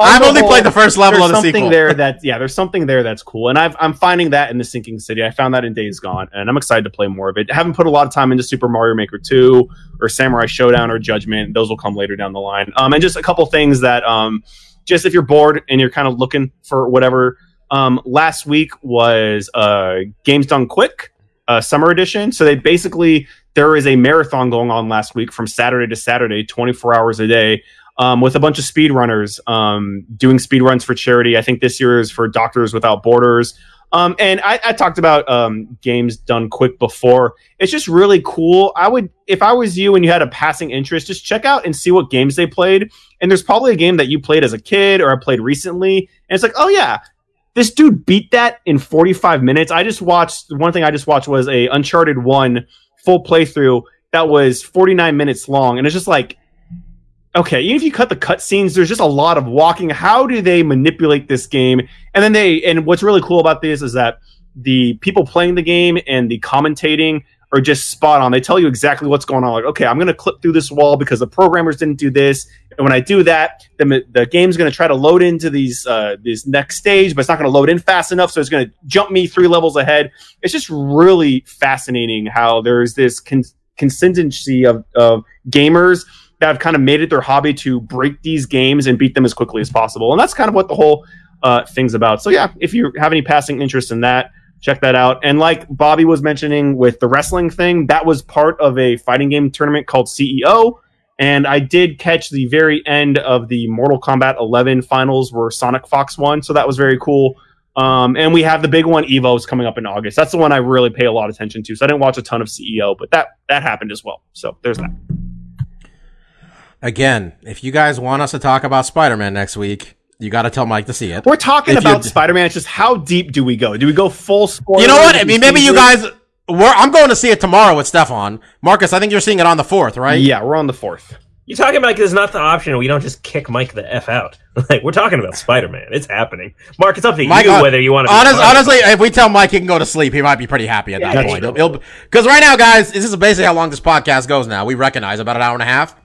S1: I've only
S2: whole,
S1: played the first level of the
S2: something
S1: sequel.
S2: there that yeah, there's something there that's cool, and I've, I'm finding that in the Sinking City. I found that in Days Gone, and I'm excited to play more of it. I haven't put a lot of time into Super Mario Maker 2 or Samurai Shodown or Judgment. Those will come later down the line. Um, and just a couple things that um, just if you're bored and you're kind of looking for whatever. Um, last week was uh, Games Done Quick uh, Summer Edition. So they basically there is a marathon going on last week from Saturday to Saturday, 24 hours a day um, with a bunch of speedrunners um, doing speedruns for charity. I think this year is for Doctors Without Borders. Um, and I, I talked about um, games done quick before. It's just really cool. I would, if I was you and you had a passing interest, just check out and see what games they played. And there's probably a game that you played as a kid or I played recently. And it's like, oh yeah, this dude beat that in 45 minutes. I just watched, one thing I just watched was a Uncharted 1 full playthrough that was 49 minutes long. And it's just like, okay, even if you cut the cutscenes, there's just a lot of walking. How do they manipulate this game? And then they, and what's really cool about this is that the people playing the game and the commentating are just spot on. They tell you exactly what's going on. Like, okay, I'm going to clip through this wall because the programmers didn't do this. And when I do that, the, the game's going to try to load into these, uh, this next stage, but it's not going to load in fast enough. So it's going to jump me three levels ahead. It's just really fascinating how there's this con- consistency of, of gamers that have kind of made it their hobby to break these games and beat them as quickly as possible. And that's kind of what the whole uh, thing's about. So yeah, if you have any passing interest in that, check that out. And like Bobby was mentioning with the wrestling thing, that was part of a fighting game tournament called CEO. And I did catch the very end of the Mortal Kombat 11 finals where SonicFox won, so that was very cool. Um, and we have the big one, Evo's coming up in August. That's the one I really pay a lot of attention to. So I didn't watch a ton of CEO, but that that happened as well. So there's that.
S1: Again, if you guys want us to talk about Spider Man next week, you got to tell Mike to see it.
S2: We're talking
S1: If you-
S2: about Spider-Man. It's just how deep do we go? Do we go full spoiler?
S1: You know what? I mean, maybe you guys. We're, I'm going to see it tomorrow with Stefan. Marcus, I think you're seeing it on the fourth, right?
S2: Yeah, we're on the fourth.
S3: You're talking about there's not the option. We don't just kick Mike the f out. Like we're talking about Spider Man. It's happening. Mark, it's up to
S1: Mike,
S3: you whether you want to.
S1: honest, honestly, if we tell Mike he can go to sleep, he might be pretty happy at
S3: Yeah,
S1: that point. Because right now, guys, this is basically how long this podcast goes now. We recognize about an hour and a half,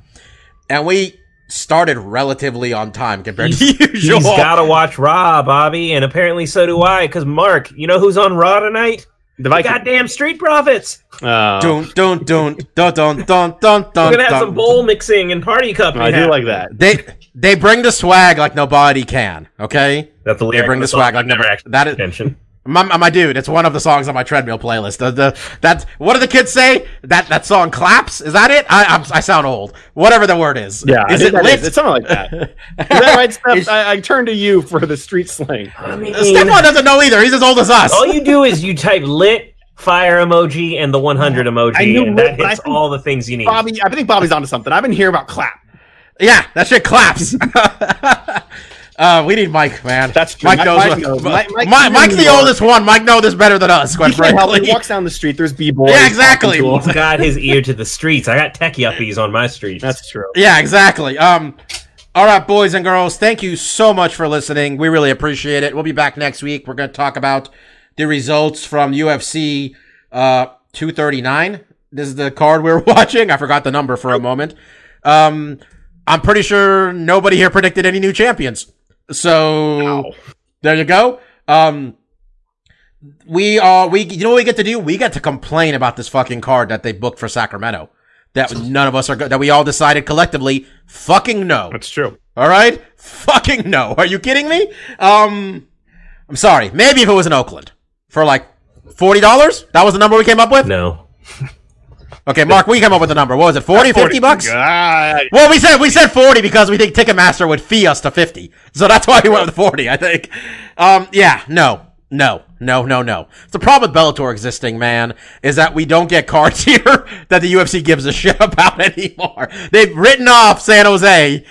S1: and we started relatively on time compared to usual.
S3: He's got to watch Raw, Bobby, and apparently so do I. Because Mark, you know who's on Raw tonight?
S2: The
S3: The
S2: Viking.
S3: goddamn Street Profits.
S2: Uh,
S1: Dun dun dun dun dun dun dun
S3: We're gonna have
S1: dun.
S3: some bowl mixing and party cup.
S2: I do like that.
S1: They they bring the swag like nobody can. Okay,
S3: That's the
S1: they bring
S3: of
S1: the swag like
S3: I've never
S1: never.
S3: actually
S1: that is.
S3: attention.
S1: My, my dude. It's one of the songs on my treadmill playlist. The, the that what do the kids say? That that song claps. Is that it? I I'm, I sound old. Whatever the word is.
S2: Yeah,
S1: Is
S2: think
S1: it lit?
S2: is. It's something like that. Is that right, Steph?
S1: Is-
S2: I, I turn to you for the street slang.
S3: I mean,
S1: Stefan doesn't know either. He's as old as us.
S3: all you do is you type lit fire emoji and the 100 emoji,
S2: I knew
S3: and
S2: lit,
S3: that hits all the things you need.
S2: Bobby, I think Bobby's onto something. I've been hearing about clap.
S1: Yeah, that shit claps. uh, we need Mike, man.
S2: That's true.
S1: Mike
S2: Mike-
S1: knows.
S2: Mike
S1: what-
S2: knows.
S1: Mike,
S2: Mike- Mike-
S1: Mike's the oldest one. Mike knows this better than us. Quite
S2: He can't help
S1: frankly.
S2: He walks down the street. There's b-boys.
S1: Yeah, exactly.
S3: He's got his ear to the streets. I got tech yuppies on my streets.
S2: That's true.
S1: Yeah, exactly. Um, all right, boys and girls, thank you so much for listening. We really appreciate it. We'll be back next week. We're going to talk about the results from UFC uh 239. This is the card we're watching. I forgot the number for a moment. Um, I'm pretty sure nobody here predicted any new champions. So there you go. Um, we are we you know what we get to do? We get to complain about this fucking card that they booked for Sacramento. That none of us are that we all decided collectively fucking no.
S2: That's true.
S1: All right? Fucking no. Are you kidding me? Um I'm sorry. Maybe if it was in Oakland for like $40? That was the number we came up with?
S3: no.
S1: Okay, Mark, we came up with a number. What was it? 40, 50 bucks?
S2: God.
S1: Well, we said we said 40 because we think Ticketmaster would fee us to 50. So that's why we went with 40, I think. Um, yeah, no. No, no, no, no. The problem with Bellator existing, man, is that we don't get cards here that the UFC gives a shit about anymore. They've written off San Jose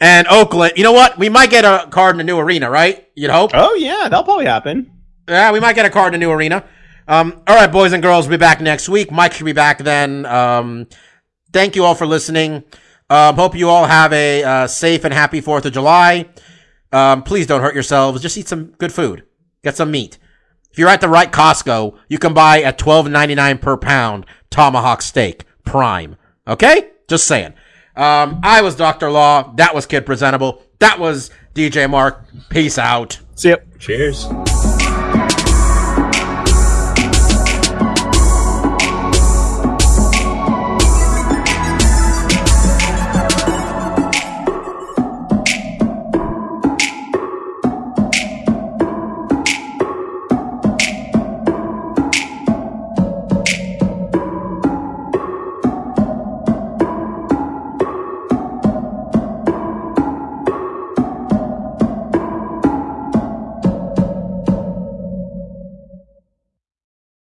S1: and Oakland. You know what? We might get a card in the new arena, right? You'd hope.
S2: Oh yeah, that'll probably happen.
S1: Yeah, we might get a card in the new arena. Um, all right, boys and girls, we'll be back next week. Mike should be back then. Um, thank you all for listening. Um, hope you all have a uh, safe and happy Fourth of July. Um, please don't hurt yourselves. Just eat some good food. Get some meat. If you're at the right Costco, you can buy at twelve ninety nine per pound tomahawk steak prime. Okay, just saying. Um, I was Doctor Law. That was Kid Presentable. That was DJ Mark. Peace out.
S2: See ya.
S3: Cheers.